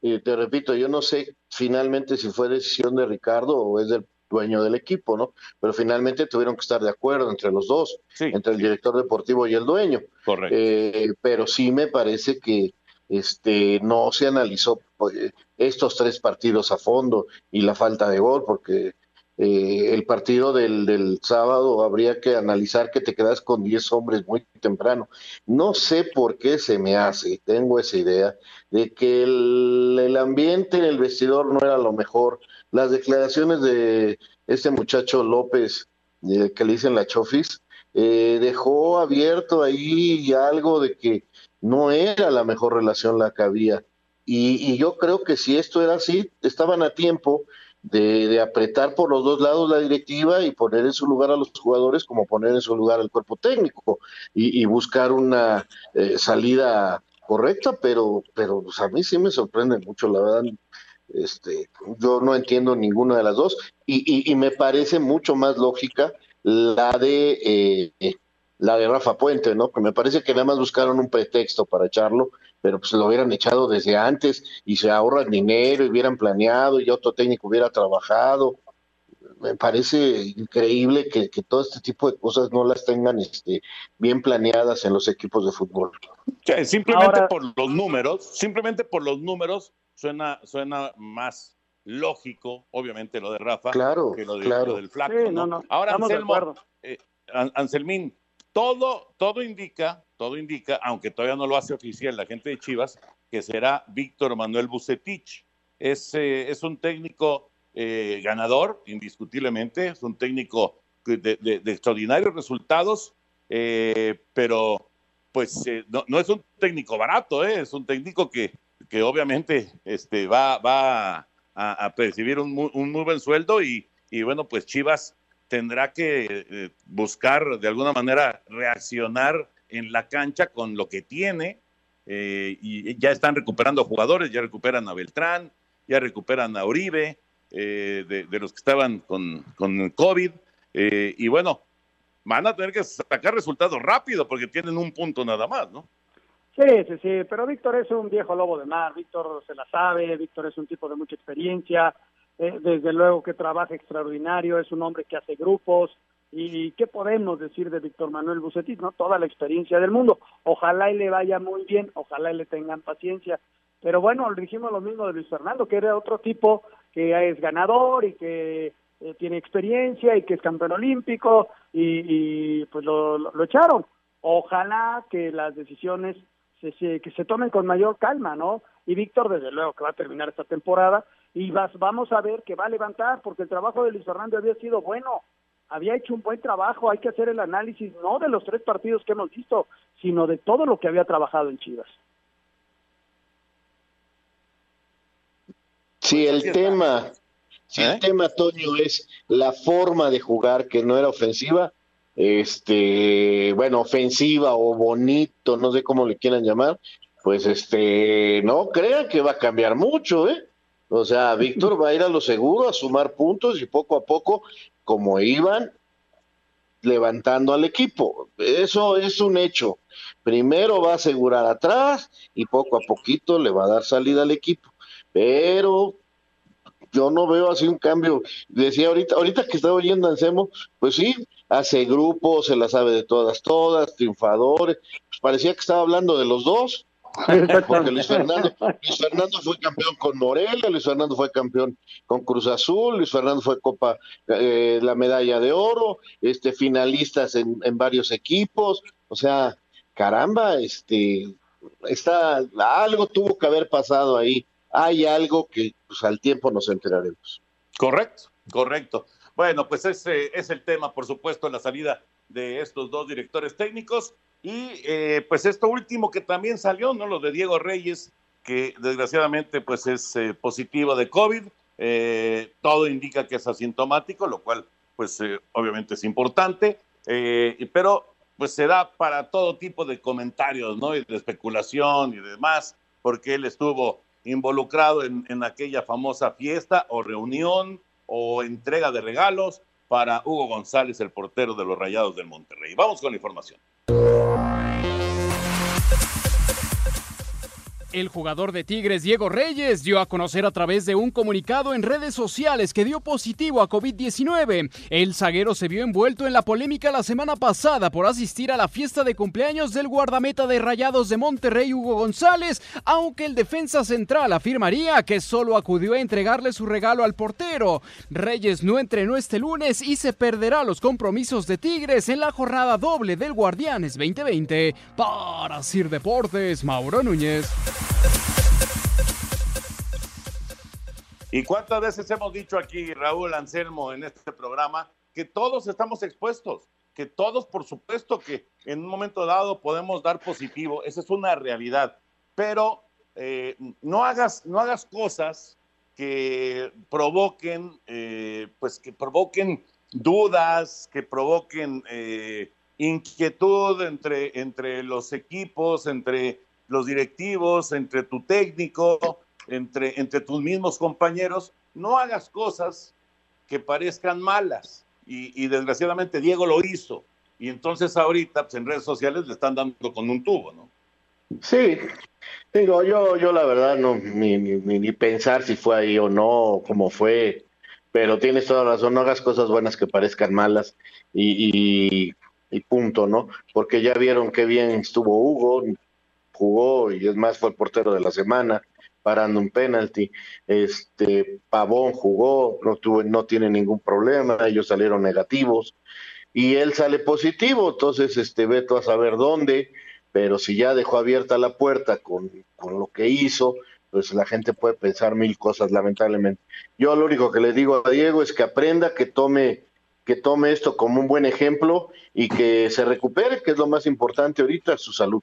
Y te repito, yo no sé finalmente si fue decisión de Ricardo o es del dueño del equipo, ¿no? Pero finalmente tuvieron que estar de acuerdo entre los dos, sí, entre el director deportivo y el dueño. Correcto. Eh, pero sí me parece que este no se analizó eh, estos tres partidos a fondo y la falta de gol, porque eh, el partido del, sábado habría que analizar que te quedas con 10 hombres muy temprano. No sé por qué se me hace, tengo esa idea, de que el, ambiente en el vestidor no era lo mejor. Las declaraciones de este muchacho López, eh, que le dicen la Chofis, eh, dejó abierto ahí algo de que no era la mejor relación la que había. Y yo creo que si esto era así, estaban a tiempo de, apretar por los dos lados la directiva y poner en su lugar a los jugadores como poner en su lugar al cuerpo técnico y, buscar una eh, salida correcta, pero, pero pues, a mí sí me sorprende mucho, la verdad. Este, yo no entiendo ninguna de las dos y, y, me parece mucho más lógica la de eh, la de Rafa Puente, ¿no? Que me parece que nada más buscaron un pretexto para echarlo, pero pues lo hubieran echado desde antes y se ahorran dinero y hubieran planeado y otro técnico hubiera trabajado. Me parece increíble que, todo este tipo de cosas no las tengan este, bien planeadas en los equipos de fútbol. simplemente por los números, simplemente por los números suena, suena más lógico, obviamente, lo de Rafa claro, que lo, del flaco. Ahora, Anselmo, eh, Anselmín, todo, todo indica, todo indica, aunque todavía no lo hace oficial la gente de Chivas, que será Víctor Manuel Bucetich. Es, eh, es un técnico eh, ganador, indiscutiblemente, es un técnico de, extraordinarios resultados, eh, pero pues no, es un técnico barato, es un técnico que, que obviamente este, va, va a, percibir un, un, muy buen sueldo y, y bueno, pues Chivas tendrá que buscar de alguna manera reaccionar en la cancha con lo que tiene eh, y ya están recuperando jugadores, ya recuperan a Beltrán, ya recuperan a Uribe, eh, de, los que estaban con, con COVID y bueno, van a tener que sacar resultados rápido porque tienen un punto nada más, ¿no? Sí, sí, sí, pero Víctor es un viejo lobo de mar, Víctor se la sabe, Víctor es un tipo de mucha experiencia, eh, desde luego que trabaja extraordinario, es un hombre que hace grupos, y qué podemos decir de Víctor Manuel Bucetis, ¿no? Toda la experiencia del mundo. Ojalá y le vaya muy bien, ojalá y le tengan paciencia. Pero bueno, dijimos lo mismo de Luis Fernando, que era otro tipo que es ganador y que eh, tiene experiencia y que es campeón olímpico y, pues lo, lo, echaron. Ojalá que las decisiones se, se, que se tomen con mayor calma, ¿no? Y Víctor, desde luego, que va a terminar esta temporada, y vamos a ver que va a levantar, porque el trabajo de Luis Fernando había sido bueno, había hecho un buen trabajo, hay que hacer el análisis no de los tres partidos que hemos visto, sino de todo lo que había trabajado en Chivas. Sí, el tema, el ¿Eh? tema, Toño, es la forma de jugar que no era ofensiva, este, bueno, ofensiva o bonito, no sé cómo le quieran llamar, pues este, no crean que va a cambiar mucho, ¿eh? O sea, Víctor va a ir a lo seguro, a sumar puntos y poco a poco, como iban, levantando al equipo. Eso es un hecho. Primero va a asegurar atrás y poco a poquito le va a dar salida al equipo. Pero yo no veo así un cambio. Decía ahorita, ahorita que estaba oyendo a pues sí, hace grupos, se la sabe de todas, todas, triunfadores. Pues parecía que estaba hablando de los dos. Porque Luis Fernando, Luis Fernando fue campeón con Morelia, Luis Fernando fue campeón con Cruz Azul, Luis Fernando fue Copa, eh, la medalla de oro, este, finalistas en, en varios equipos, o sea, caramba, este, está, algo tuvo que haber pasado ahí, hay algo que pues, al tiempo nos enteraremos. Correcto, correcto. Bueno, pues ese es el tema, por supuesto, la salida de estos dos directores técnicos. Y eh, pues esto último que también salió, ¿no? Lo de Diego Reyes, que desgraciadamente pues es eh, positivo de COVID. Eh, todo indica que es asintomático, lo cual pues obviamente es importante, pero pues se da para todo tipo de comentarios, ¿no? Y de especulación y demás, porque él estuvo involucrado en, en aquella famosa fiesta o reunión o entrega de regalos para Hugo González, el portero de los Rayados del Monterrey. Vamos con la información. El jugador de Tigres, Diego Reyes, dio a conocer a través de un comunicado en redes sociales que dio positivo a COVID-19. El zaguero se vio envuelto en la polémica la semana pasada por asistir a la fiesta de cumpleaños del guardameta de Rayados de Monterrey, Hugo González, aunque el defensa central afirmaría que solo acudió a entregarle su regalo al portero. Reyes no entrenó este lunes y se perderá los compromisos de Tigres en la jornada doble del Guardianes 2020. Para Sir Deportes, Mauro Núñez. ¿Y cuántas veces hemos dicho aquí, Raúl Anselmo, en este programa, que todos estamos expuestos? Que todos, por supuesto, que en un momento dado podemos dar positivo, esa es una realidad, pero eh, no, hagas, no hagas cosas que provoquen, eh, pues que provoquen dudas, que provoquen eh, inquietud entre, entre los equipos, entre los directivos, entre tu técnico, entre, entre tus mismos compañeros. No hagas cosas que parezcan malas. Y, desgraciadamente Diego lo hizo. Y entonces ahorita pues, en redes sociales le están dando con un tubo, ¿no? Sí, digo, yo, yo la verdad no, ni, ni, ni pensar si fue ahí o no, cómo fue, pero tienes toda razón, no hagas cosas buenas que parezcan malas y, y, punto, ¿no? Porque ya vieron qué bien estuvo Hugo, jugó y es más fue el portero de la semana parando un penalti. Este Pavón jugó, no tuvo, no tiene ningún problema, ellos salieron negativos y él sale positivo, entonces este Beto a saber dónde, pero si ya dejó abierta la puerta con, con lo que hizo, pues la gente puede pensar mil cosas, lamentablemente. Yo lo único que le digo a Diego es que aprenda, que tome, que tome esto como un buen ejemplo y que se recupere, que es lo más importante ahorita, su salud.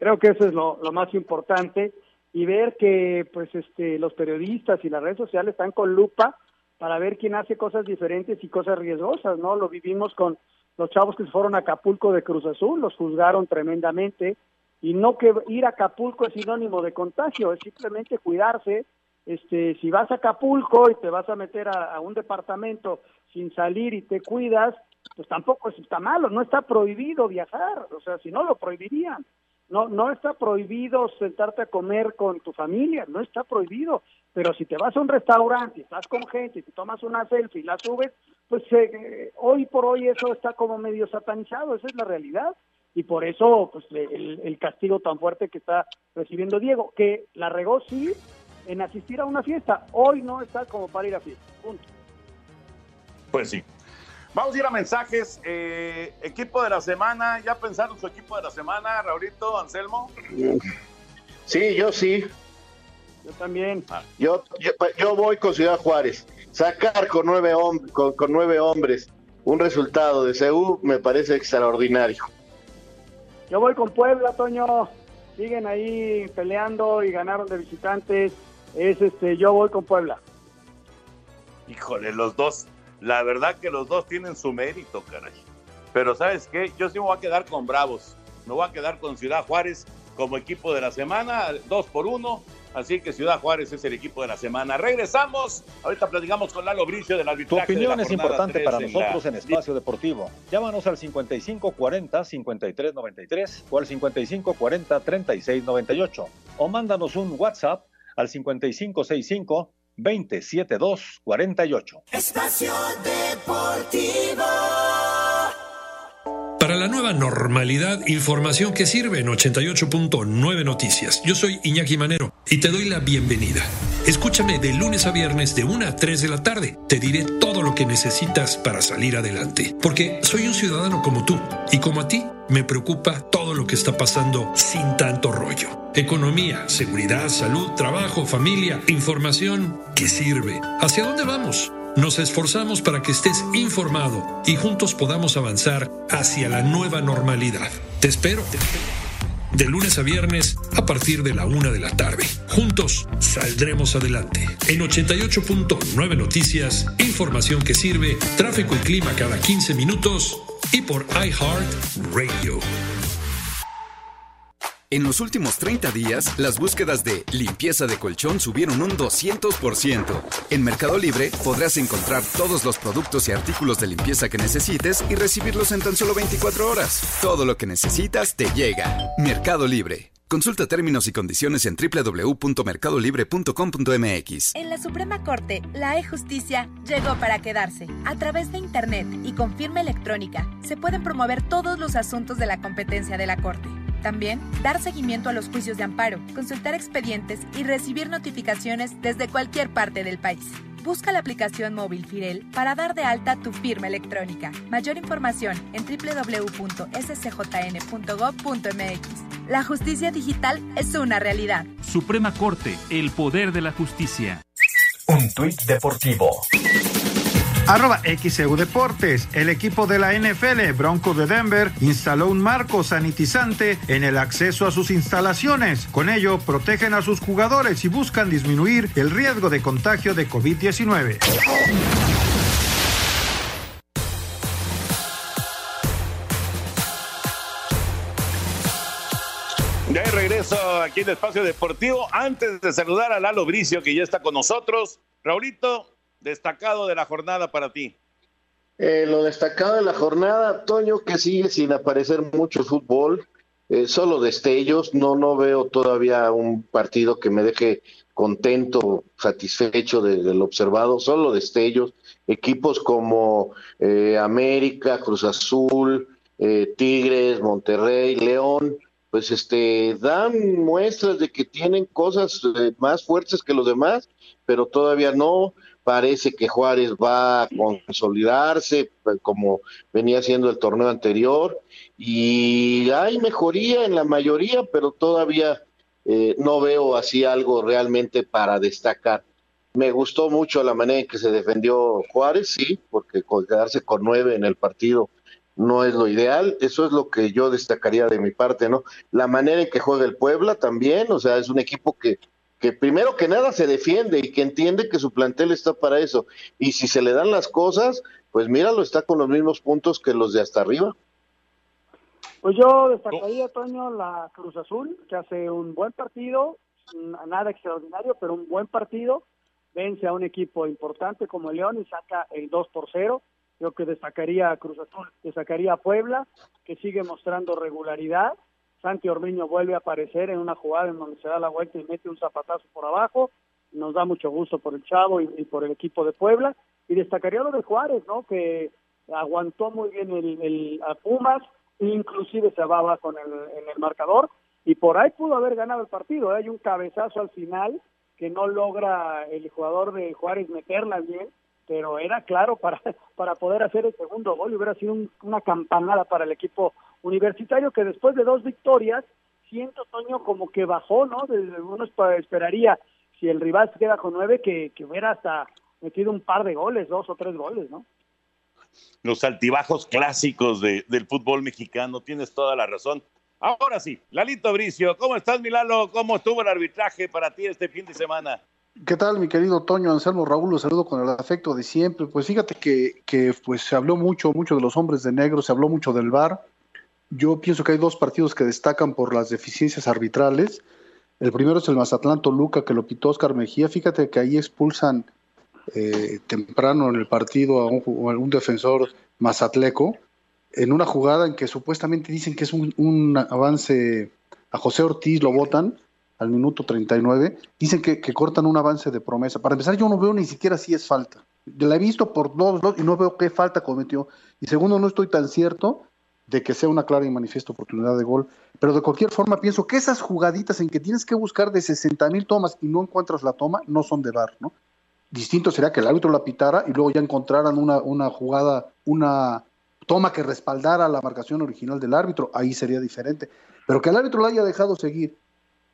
Creo que eso es lo, más importante y ver que pues este los periodistas y las redes sociales están con lupa para ver quién hace cosas diferentes y cosas riesgosas, ¿no? Lo vivimos con los chavos que se fueron a Acapulco de Cruz Azul, los juzgaron tremendamente, y no que ir a Acapulco es sinónimo de contagio, es simplemente cuidarse. Este, si vas a Acapulco y te vas a meter a, un departamento sin salir y te cuidas, pues tampoco está malo, no está prohibido viajar, o sea, si no lo prohibirían. No, no está prohibido sentarte a comer con tu familia, no está prohibido. Pero si te vas a un restaurante, estás con gente, y tomas una selfie y la subes, pues eh, hoy por hoy eso está como medio satanizado, esa es la realidad y por eso pues el, castigo tan fuerte que está recibiendo Diego, que la regó sí en asistir a una fiesta, hoy no está como para ir a fiesta, punto. Pues sí. Vamos a ir a mensajes. Eh, equipo de la semana, ¿ya pensaron su equipo de la semana, Raulito, Anselmo? Sí, yo sí. Yo también. Ah. Yo, yo, voy con Ciudad Juárez. Sacar con nueve, con, con nueve hombres un resultado de CEU me parece extraordinario. Yo voy con Puebla, Toño. Siguen ahí peleando y ganaron de visitantes. Es este, yo voy con Puebla. Híjole, los dos. La verdad que los dos tienen su mérito, caray. Pero ¿sabes qué? Yo sí me voy a quedar con Bravos. Me voy a quedar con Ciudad Juárez como equipo de la semana, dos por uno. Así que Ciudad Juárez es el equipo de la semana. Regresamos. Ahorita platicamos con Lalo Bricio del arbitraje. Tu opinión es importante para nosotros en, Espacio Deportivo. Llámanos al 5540-5393 o al 5540-3698. O mándanos un WhatsApp al 5565 27248. Espacio Deportivo. Para la nueva normalidad, información que sirve en 88.9 Noticias. Yo soy Iñaki Manero y te doy la bienvenida. Escúchame de lunes a viernes de 1 a 3 de la tarde. Te diré todo lo que necesitas para salir adelante. Porque soy un ciudadano como tú y como a ti me preocupa todo lo que está pasando sin tanto rollo. Economía, seguridad, salud, trabajo, familia, información que sirve. ¿Hacia dónde vamos? Nos esforzamos para que estés informado y juntos podamos avanzar hacia la nueva normalidad. Te espero. De lunes a viernes a partir de la una de la tarde. Juntos saldremos adelante. En 88.9 Noticias, información que sirve, tráfico y clima cada 15 minutos y por iHeart Radio. En los últimos 30 días, las búsquedas de limpieza de colchón subieron un 200%. En Mercado Libre podrás encontrar todos los productos y artículos de limpieza que necesites y recibirlos en tan solo 24 horas. Todo lo que necesitas te llega. Mercado Libre. Consulta términos y condiciones en www.mercadolibre.com.mx. En la Suprema Corte, la e-justicia llegó para quedarse. A través de Internet y con firma electrónica, se pueden promover todos los asuntos de la competencia de la Corte también, dar seguimiento a los juicios de amparo, consultar expedientes y recibir notificaciones desde cualquier parte del país. Busca la aplicación móvil Firel para dar de alta tu firma electrónica. Mayor información en www.scjn.gov.mx. La justicia digital es una realidad. Suprema Corte, el poder de la justicia. Un tuit deportivo Arroba XEU Deportes. El equipo de la NFL, Broncos de Denver, instaló un marco sanitizante en el acceso a sus instalaciones. Con ello, protegen a sus jugadores y buscan disminuir el riesgo de contagio de COVID-19. Ya hay regreso aquí en Espacio Deportivo. Antes de saludar a Lalo Bricio, que ya está con nosotros. Raulito, destacado de la jornada para ti. Eh, lo destacado de la jornada, Toño, que sigue sin aparecer mucho fútbol, eh, solo destellos, no, no veo todavía un partido que me deje contento, satisfecho de, del observado, solo destellos, equipos como eh, América, Cruz Azul, Tigres, Monterrey, León, pues este dan muestras de que tienen cosas más fuertes que los demás, pero todavía no parece que Juárez va a consolidarse pues, como venía siendo el torneo anterior y hay mejoría en la mayoría, pero todavía eh, no veo así algo realmente para destacar. Me gustó mucho la manera en que se defendió Juárez, sí, porque quedarse con nueve en el partido no es lo ideal, eso es lo que yo destacaría de mi parte, ¿no? La manera en que juega el Puebla también, o sea, es un equipo que que primero que nada se defiende y que entiende que su plantel está para eso. Y si se le dan las cosas, pues míralo, está con los mismos puntos que los de hasta arriba. Pues yo destacaría, Toño, la Cruz Azul, que hace un buen partido, nada extraordinario, pero un buen partido. Vence a un equipo importante como León y saca el 2 por 0. Creo que destacaría a Cruz Azul, destacaría a Puebla, que sigue mostrando regularidad Santi Ormeño vuelve a aparecer en una jugada en donde se da la vuelta y mete un zapatazo por abajo. Nos da mucho gusto por el Chavo y, por el equipo de Puebla. Y destacaría lo de Juárez, ¿no? Que aguantó muy bien el, a Pumas, inclusive se va con el, en el marcador. Y por ahí pudo haber ganado el partido. ¿eh? Hay un cabezazo al final que no logra el jugador de Juárez meterla bien, pero era claro para, para poder hacer el segundo gol y hubiera sido una campanada para el equipo universitario que después de dos victorias, siento, Toño, como que bajó, ¿no? Desde uno esperaría, si el rival se queda con nueve, que, que hubiera hasta metido un par de goles, dos o tres goles, ¿no? Los altibajos clásicos de, del fútbol mexicano, tienes toda la razón. Ahora sí, Lalito Bricio, ¿cómo estás, Milalo? ¿Cómo estuvo el arbitraje para ti este fin de semana? ¿Qué tal, mi querido Toño Anselmo Raúl? Los saludo con el afecto de siempre. Pues fíjate que, que pues se habló mucho, mucho de los hombres de negro, se habló mucho del VAR. Yo pienso que hay dos partidos que destacan por las deficiencias arbitrales. El primero es el Mazatlán Toluca, que lo pitó Oscar Mejía. Fíjate que ahí expulsan eh, temprano en el partido a un, defensor mazatleco, en una jugada en que supuestamente dicen que es un, avance a José Ortiz, lo votan al minuto 39. Dicen que, que, cortan un avance de promesa. Para empezar, yo no veo ni siquiera si es falta. La he visto por todos lados y no veo qué falta cometió. Y segundo, no estoy tan cierto de que sea una clara y manifiesta oportunidad de gol. Pero de cualquier forma pienso que esas jugaditas en que tienes que buscar de 60 mil tomas y no encuentras la toma, no son de bar, ¿no? Distinto sería que el árbitro la pitara y luego ya encontraran una, una jugada, una toma que respaldara la marcación original del árbitro, ahí sería diferente. Pero que el árbitro la haya dejado seguir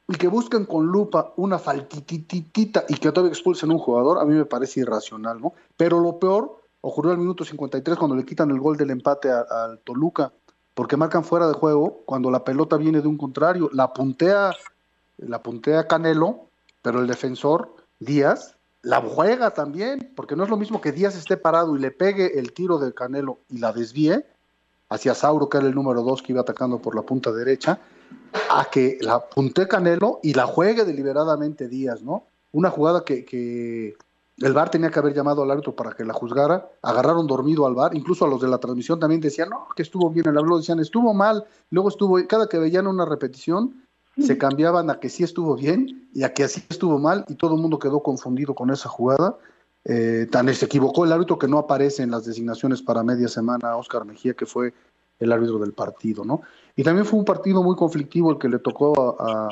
y que busquen con lupa una faltititita y que todavía expulsen un jugador, a mí me parece irracional, ¿no? Pero lo peor ocurrió al minuto 53 cuando le quitan el gol del empate al Toluca porque marcan fuera de juego cuando la pelota viene de un contrario. La puntea, la puntea Canelo, pero el defensor Díaz la juega también, porque no es lo mismo que Díaz esté parado y le pegue el tiro del Canelo y la desvíe hacia Sauro, que era el número dos que iba atacando por la punta derecha, a que la puntee Canelo y la juegue deliberadamente Díaz, ¿no? Una jugada que, que el VAR tenía que haber llamado al árbitro para que la juzgara, agarraron dormido al VAR, incluso a los de la transmisión también decían, no, que estuvo bien, el árbitro decían, estuvo mal, luego estuvo, cada que veían una repetición, se cambiaban a que sí estuvo bien y a que así estuvo mal, y todo el mundo quedó confundido con esa jugada. Eh, tan se equivocó el árbitro que no aparece en las designaciones para media semana Oscar Mejía, que fue el árbitro del partido, ¿no? Y también fue un partido muy conflictivo el que le tocó a,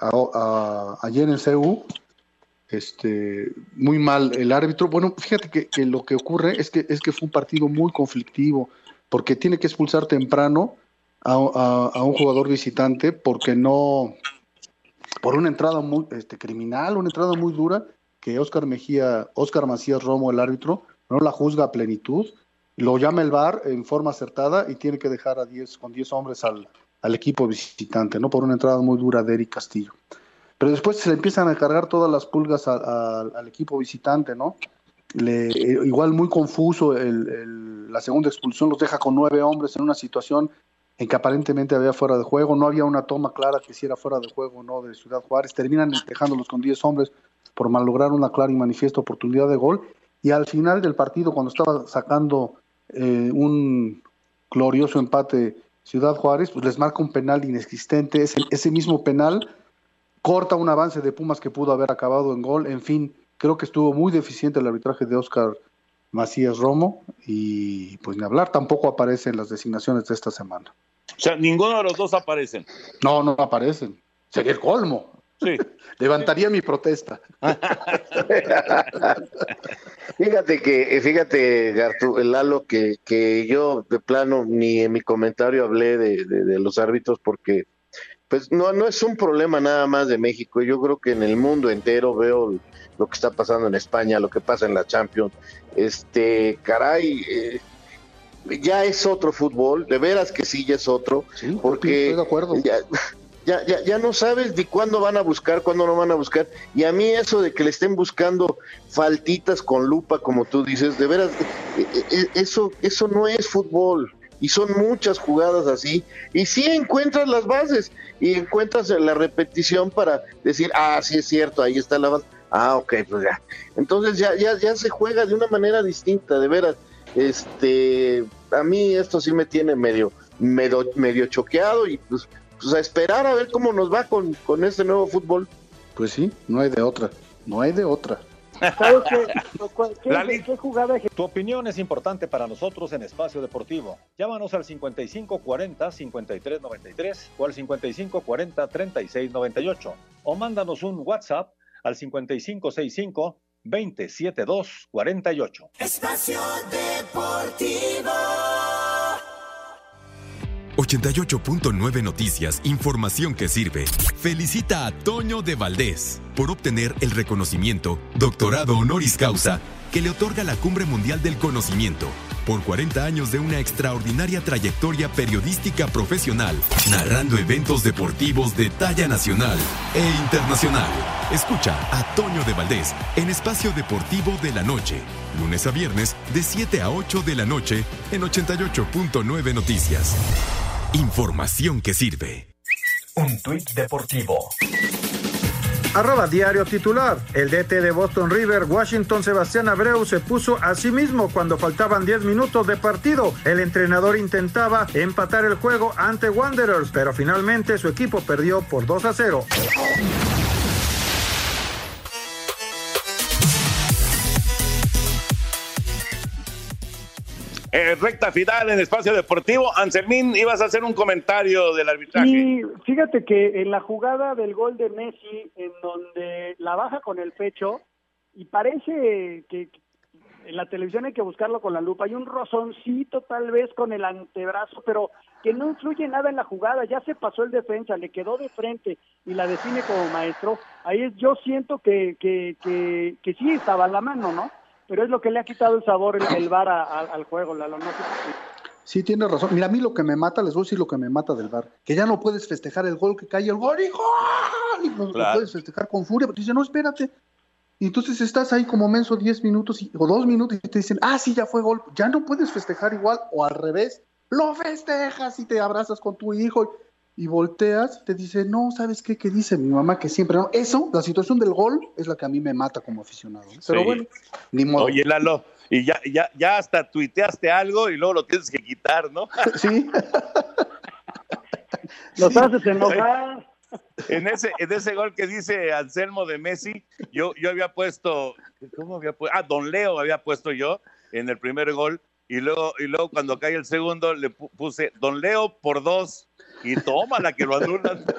a, ayer en CEU, este, muy mal el árbitro. Bueno, fíjate que, lo que ocurre es que, es que fue un partido muy conflictivo, porque tiene que expulsar temprano a, un jugador visitante porque no, por una entrada muy este, criminal, una entrada muy dura, que Oscar Mejía, Oscar Macías Romo, el árbitro, no la juzga a plenitud, lo llama el VAR en forma acertada y tiene que dejar a 10 con 10 hombres al, al equipo visitante, ¿no? Por una entrada muy dura de Eric Castillo. Pero después se le empiezan a cargar todas las pulgas al equipo visitante, ¿no? Le, eh, igual muy confuso el- la segunda expulsión, los deja con nueve hombres en una situación en que aparentemente había fuera de juego, no había una toma clara que si era fuera de juego o no de Ciudad Juárez, terminan dejándolos con 10 hombres por malograr una clara y manifiesta oportunidad de gol, y al final del partido, cuando estaba sacando eh, un glorioso empate Ciudad Juárez, pues les marca un penal inexistente, ese mismo penal corta un avance de Pumas que pudo haber acabado en gol, en fin, creo que estuvo muy deficiente el arbitraje de Oscar Macías Romo y pues ni hablar, tampoco aparece en las designaciones de esta semana. O sea, ninguno de los dos aparecen. No, no aparecen. Sería el colmo. Sí. Levantaría mi protesta. Fíjate que, fíjate, Gartu, el Lalo, que, que yo de plano ni en mi comentario hablé de, de- de los árbitros porque pues no, no es un problema nada más de México. Yo creo que en el mundo entero veo lo que está pasando en España, lo que pasa en la Champions. Este, caray, eh, ya es otro fútbol, de veras que sí, ya es otro, porque estoy de acuerdo. Ya, ya, ya, ya no sabes ni cuándo van a buscar, cuándo no van a buscar. Y a mí eso de que le estén buscando faltitas con lupa, como tú dices, de veras, eh, eh, eso, eso no es fútbol. Y son muchas jugadas así. Y sí encuentras las bases y encuentras la repetición para decir, ah, sí es cierto, ahí está la base. Ah, ok, pues ya. Entonces ya, ya, ya se juega de una manera distinta, de veras. Este, a mí esto sí me tiene medio, medio, medio choqueado y pues, pues a esperar a ver cómo nos va con, con este nuevo fútbol. Pues sí, no hay de otra, no hay de otra. ¿Sabes qué? ¿Qué- Lali. qué jugada? Tu opinión es importante para nosotros en Espacio Deportivo. Llámanos al 5540-5393 o al 5540-3698 o mándanos un WhatsApp al 5565-27248. Espacio Deportivo. 88.9 Noticias, información que sirve. Felicita a Toño de Valdés por obtener el reconocimiento Doctorado Honoris Causa que le otorga la Cumbre Mundial del Conocimiento por 40 años de una extraordinaria trayectoria periodística profesional, narrando eventos deportivos de talla nacional e internacional. Escucha a Toño de Valdés en Espacio Deportivo de la Noche, lunes a viernes de 7 a 8 de la noche en 88.9 Noticias. Información que sirve. Un tuit deportivo. Arroba diario titular. El DT de Boston River, Washington Sebastián Abreu, se puso a sí mismo cuando faltaban 10 minutos de partido. El entrenador intentaba empatar el juego ante Wanderers, pero finalmente su equipo perdió por 2 a 0. Eh, recta final en espacio deportivo. Anselmín, ibas a hacer un comentario del arbitraje. Sí, fíjate que en la jugada del gol de Messi, en donde la baja con el pecho, y parece que en la televisión hay que buscarlo con la lupa, hay un rozoncito tal vez con el antebrazo, pero que no influye nada en la jugada, ya se pasó el defensa, le quedó de frente y la define como maestro, ahí es, yo siento que, que, que, que sí estaba la mano, ¿no? Pero es lo que le ha quitado el sabor el, el VAR a- a- al juego, Lalo, no. Sí, tienes razón. Mira, a mí lo que me mata, les voy a decir lo que me mata del bar, que ya no puedes festejar el gol, que cae el gol y no, Claro. puedes festejar con furia, porque dice, no, espérate. Y entonces estás ahí como menso 10 minutos y- o 2 minutos y te dicen, ah, sí, ya fue gol. Ya no puedes festejar igual, o al revés, lo festejas y te abrazas con tu hijo y volteas te dice, no, ¿sabes qué? Que dice mi mamá que siempre no. Eso, la situación del gol, es la que a mí me mata como aficionado. Pero Sí. bueno, ni modo. Oye, Lalo, y ya, ya, ya hasta tuiteaste algo y luego lo tienes que quitar, ¿no? Sí. Los haces enojar. En ese, en ese gol que dice Anselmo de Messi, yo, yo había puesto, ¿cómo había puesto? Ah, Don Leo había puesto yo en el primer gol, y luego, y luego cuando cae el segundo le pu- puse Don Leo por dos, y toma la que lo anulan.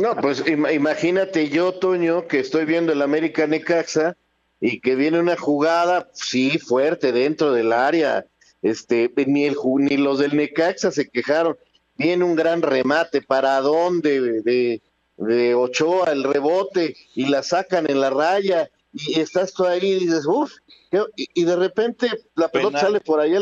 No, pues im- imagínate yo, Toño, que estoy viendo el América Necaxa y que viene una jugada, sí, fuerte dentro del área. Este, ni el ni los del Necaxa se quejaron. Viene un gran remate, ¿para dónde? De, de Ochoa, el rebote, y la sacan en la raya. y estás tú ahí y dices, uff, y, y, de repente la pelota sale por ahí,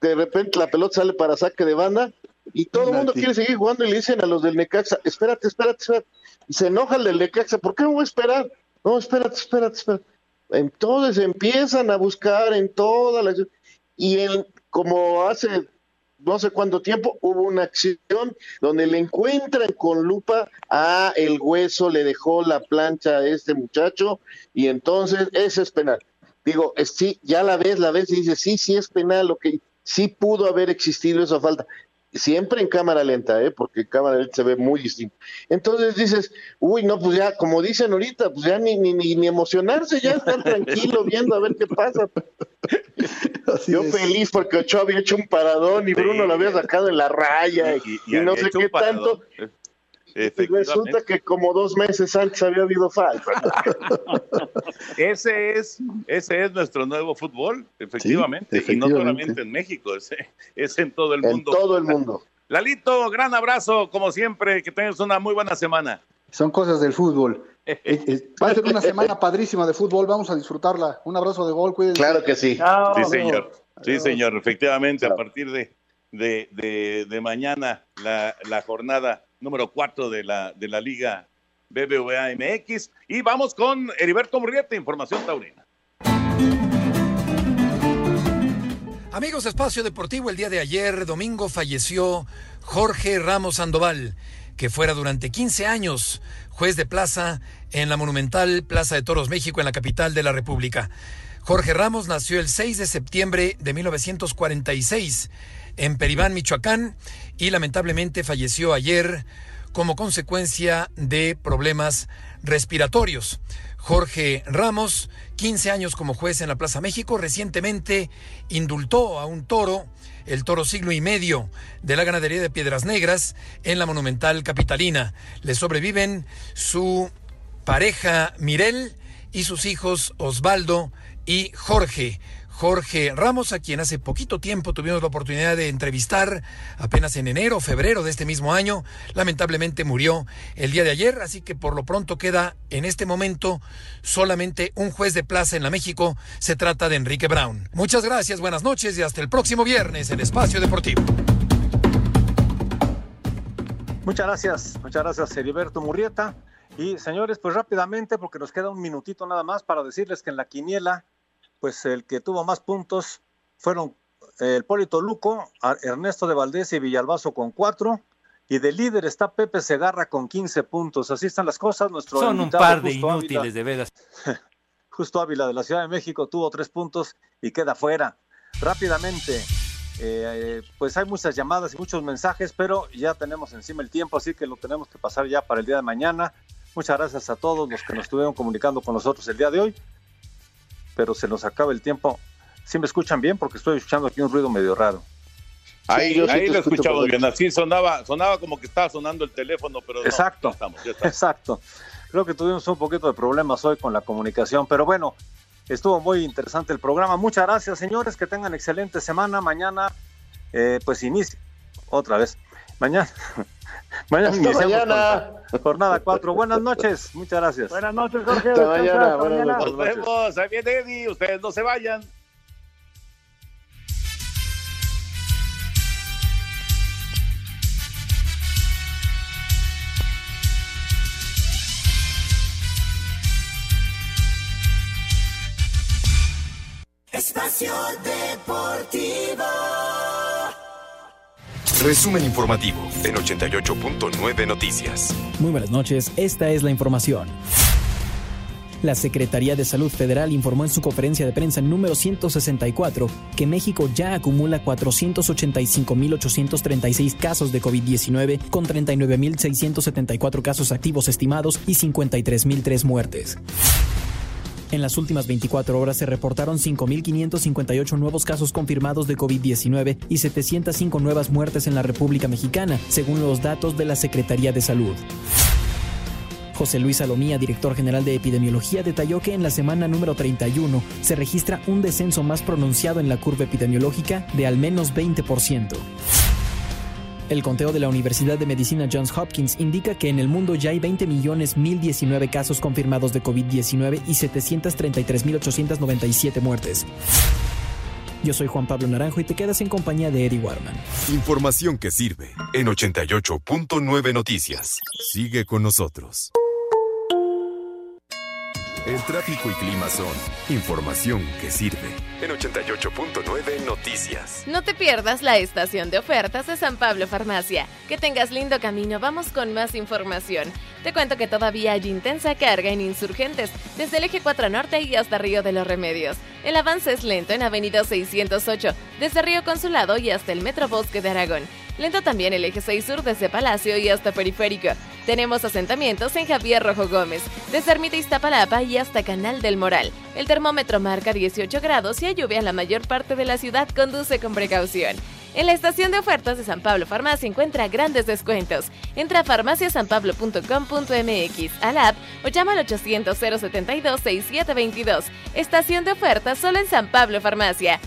de repente la pelota sale para saque de banda y todo el mundo quiere seguir jugando y le dicen a los del Necaxa, espérate, espérate, espérate. Y se enoja el del Necaxa, ¿por qué no voy a esperar? No, espérate, espérate, espérate. Entonces empiezan a buscar en todas las... Y en, como hace no sé cuánto tiempo hubo una acción donde le encuentran con lupa a el hueso, le dejó la plancha a este muchacho y entonces ese es penal. Digo, sí, ya la ves, la ves y dices, sí, sí es penal, que sí pudo haber existido esa falta siempre en cámara lenta, ¿eh? porque en cámara lenta se ve muy distinto. Entonces dices, uy, no, pues ya, como dicen ahorita, pues ya ni, ni, ni, emocionarse, ya estar tranquilo viendo a ver qué pasa. Yo feliz porque Ochoa había hecho un paradón y Bruno lo había sacado en la raya y, no sé qué tanto. Y resulta que como dos meses antes había habido falta. ese es, ese es nuestro nuevo fútbol, efectivamente, y no solamente en México, es, es en todo el mundo. En todo el mundo. Lalito, gran abrazo, como siempre, que tengas una muy buena semana. Son cosas del fútbol. Eh, eh, va a ser una semana padrísima de fútbol, vamos a disfrutarla. Un abrazo de gol, cuídense. Claro que sí. sí, señor. Sí, señor, efectivamente, a partir de, de, de, mañana, la, la jornada número 4 de la, de la Liga BBVA MX. Y vamos con Heriberto Murrieta, Información Taurina. Amigos Espacio Deportivo, el día de ayer, domingo, falleció Jorge Ramos Sandoval, que fuera durante 15 años juez de plaza en la monumental Plaza de Toros México, en la capital de la República. Jorge Ramos nació el 6 de septiembre de 1946 en Peribán, Michoacán, y lamentablemente falleció ayer como consecuencia de problemas respiratorios. Jorge Ramos, 15 años como juez en la Plaza México, recientemente indultó a un toro, el toro siglo y medio de la ganadería de Piedras Negras en la monumental capitalina. Le sobreviven su pareja Mirel y sus hijos Osvaldo y Jorge. Jorge Ramos, a quien hace poquito tiempo tuvimos la oportunidad de entrevistar, apenas en enero febrero de este mismo año, lamentablemente murió el día de ayer, así que por lo pronto queda en este momento solamente un juez de plaza en la México, se trata de Enrique Brown. Muchas gracias, buenas noches y hasta el próximo viernes en Espacio Deportivo. Muchas gracias, muchas gracias Heriberto Murrieta. Y señores, pues rápidamente, porque nos queda un minutito nada más para decirles que en la quiniela pues el que tuvo más puntos fueron eh, el Polito Luco, Ernesto de Valdés y Villalbazo con cuatro. Y de líder está Pepe Segarra con 15 puntos. Así están las cosas. Nuestro Son un par de inútiles, de veras. Justo Ávila de la Ciudad de México tuvo tres puntos y queda fuera. Rápidamente, eh, pues hay muchas llamadas y muchos mensajes, pero ya tenemos encima el tiempo, así que lo tenemos que pasar ya para el día de mañana. Muchas gracias a todos los que nos estuvieron comunicando con nosotros el día de hoy pero se nos acaba el tiempo. ¿Sí me escuchan bien? Porque estoy escuchando aquí un ruido medio raro. Ahí, ahí lo escuchamos bien, así sonaba, sonaba como que estaba sonando el teléfono, pero no, exacto, estamos, exacto. Creo que tuvimos un poquito de problemas hoy con la comunicación, pero bueno, estuvo muy interesante el programa. Muchas gracias, señores, que tengan excelente semana. Mañana, eh, pues inicia otra vez. Mañana, mañana mañana. jornada 4. Buenas noches, muchas gracias. Buenas noches, Jorge. Hasta mañana. Buenas Nos vemos. Ahí viene Eddie. Ustedes no se vayan. Espacio Deportivo. Resumen informativo en 88.9 Noticias. Muy buenas noches, esta es la información. La Secretaría de Salud Federal informó en su conferencia de prensa número 164 que México ya acumula 485.836 casos de COVID-19 con 39.674 casos activos estimados y 53.003 muertes. En las últimas 24 horas se reportaron 5.558 nuevos casos confirmados de COVID-19 y 705 nuevas muertes en la República Mexicana, según los datos de la Secretaría de Salud. José Luis Salomía, director general de epidemiología, detalló que en la semana número 31 se registra un descenso más pronunciado en la curva epidemiológica de al menos 20%. El conteo de la Universidad de Medicina Johns Hopkins indica que en el mundo ya hay 20 millones 1019 casos confirmados de COVID-19 y 733.897 muertes. Yo soy Juan Pablo Naranjo y te quedas en compañía de Eddie Warman. Información que sirve en 88.9 Noticias. Sigue con nosotros. El tráfico y clima son información que sirve en 88.9 Noticias. No te pierdas la estación de ofertas de San Pablo Farmacia. Que tengas lindo camino, vamos con más información. Te cuento que todavía hay intensa carga en insurgentes, desde el eje 4 Norte y hasta Río de los Remedios. El avance es lento en Avenida 608, desde Río Consulado y hasta el Metro Bosque de Aragón. Lento también el eje 6 sur desde Palacio y hasta Periférico. Tenemos asentamientos en Javier Rojo Gómez, desde Ermita Iztapalapa y hasta Canal del Moral. El termómetro marca 18 grados y hay lluvia en la mayor parte de la ciudad. Conduce con precaución. En la estación de ofertas de San Pablo Farmacia encuentra grandes descuentos. Entra a farmaciasanpablo.com.mx al app o llama al 800 072 6722. Estación de ofertas solo en San Pablo Farmacia.